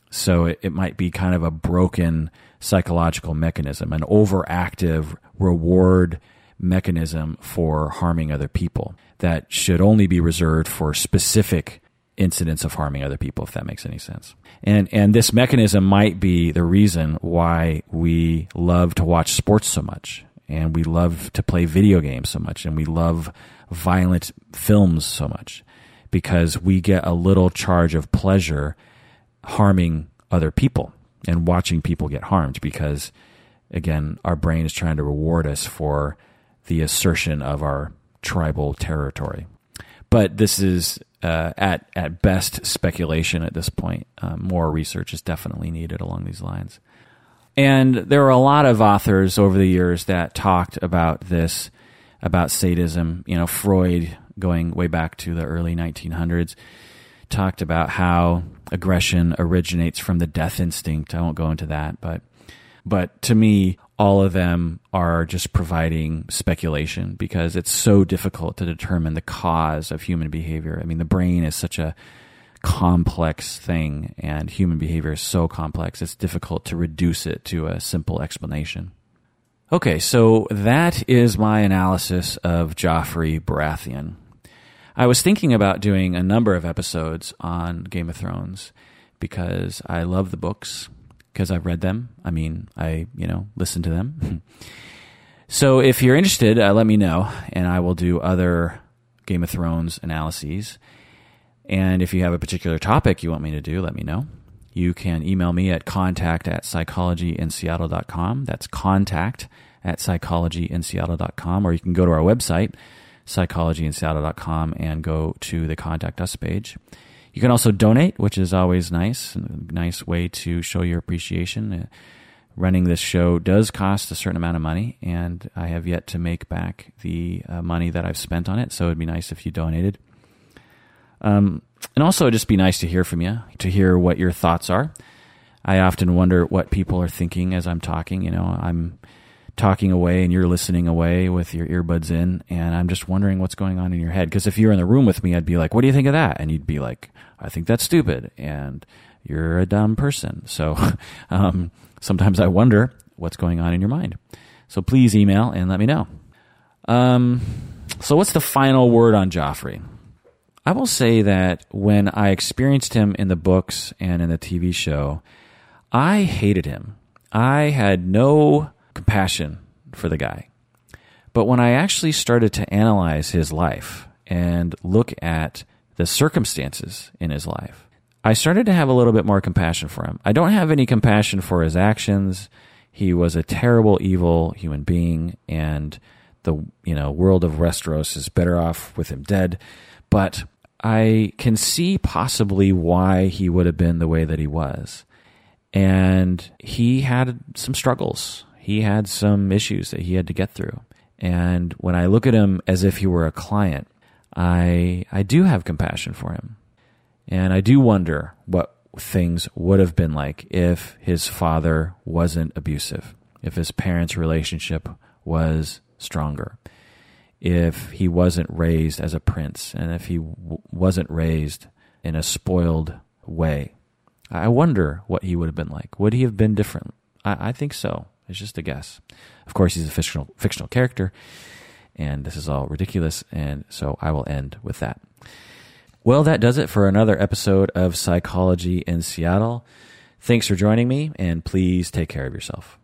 So it, it might be kind of a broken psychological mechanism, an overactive reward mechanism for harming other people that should only be reserved for specific incidents of harming other people, if that makes any sense. And and this mechanism might be the reason why we love to watch sports so much, and we love to play video games so much, and we love violent films so much, because we get a little charge of pleasure harming other people and watching people get harmed because again our brain is trying to reward us for the assertion of our tribal territory but this is uh, at at best speculation at this point. Um, more research is definitely needed along these lines. And there are a lot of authors over the years that talked about this, about sadism. You know, Freud, going way back to the early 1900s, talked about how aggression originates from the death instinct. I won't go into that, but but to me, all of them are just providing speculation because it's so difficult to determine the cause of human behavior. I mean, the brain is such a complex thing, and human behavior is so complex, it's difficult to reduce it to a simple explanation. Okay, so that is my analysis of Joffrey Baratheon. I was thinking about doing a number of episodes on Game of Thrones because I love the books because I've read them. I mean, I, you know, listen to them. so if you're interested, uh, let me know, and I will do other Game of Thrones analyses. And if you have a particular topic you want me to do, let me know. You can email me at contact at psychologyinseattle.com. That's contact at psychologyinseattle.com. Or you can go to our website, psychologyinseattle.com, and go to the contact us page. You can also donate, which is always nice, a nice way to show your appreciation. Uh, running this show does cost a certain amount of money, and I have yet to make back the uh, money that I've spent on it. So it'd be nice if you donated. Um, and also, it'd just be nice to hear from you, to hear what your thoughts are. I often wonder what people are thinking as I'm talking. You know, I'm talking away and you're listening away with your earbuds in and I'm just wondering what's going on in your head. Because if you're in the room with me I'd be like what do you think of that? And you'd be like I think that's stupid and you're a dumb person. So um, sometimes I wonder what's going on in your mind. So please email and let me know. Um, so what's the final word on Joffrey? I will say that when I experienced him in the books and in the TV show I hated him. I had no compassion for the guy. But when I actually started to analyze his life and look at the circumstances in his life, I started to have a little bit more compassion for him. I don't have any compassion for his actions. He was a terrible, evil human being, and the you know world of Westeros is better off with him dead. But I can see possibly why he would have been the way that he was, and he had some struggles he had some issues that he had to get through. And when I look at him as if he were a client, I I do have compassion for him. And I do wonder what things would have been like if his father wasn't abusive, if his parents' relationship was stronger, if he wasn't raised as a prince, and if he w- wasn't raised in a spoiled way. I wonder what he would have been like. Would he have been different? I, I think so. It's just a guess. Of course, he's a fictional fictional character, and this is all ridiculous. And so I will end with that. Well, that does it for another episode of Psychology in Seattle. Thanks for joining me, and please take care of yourself.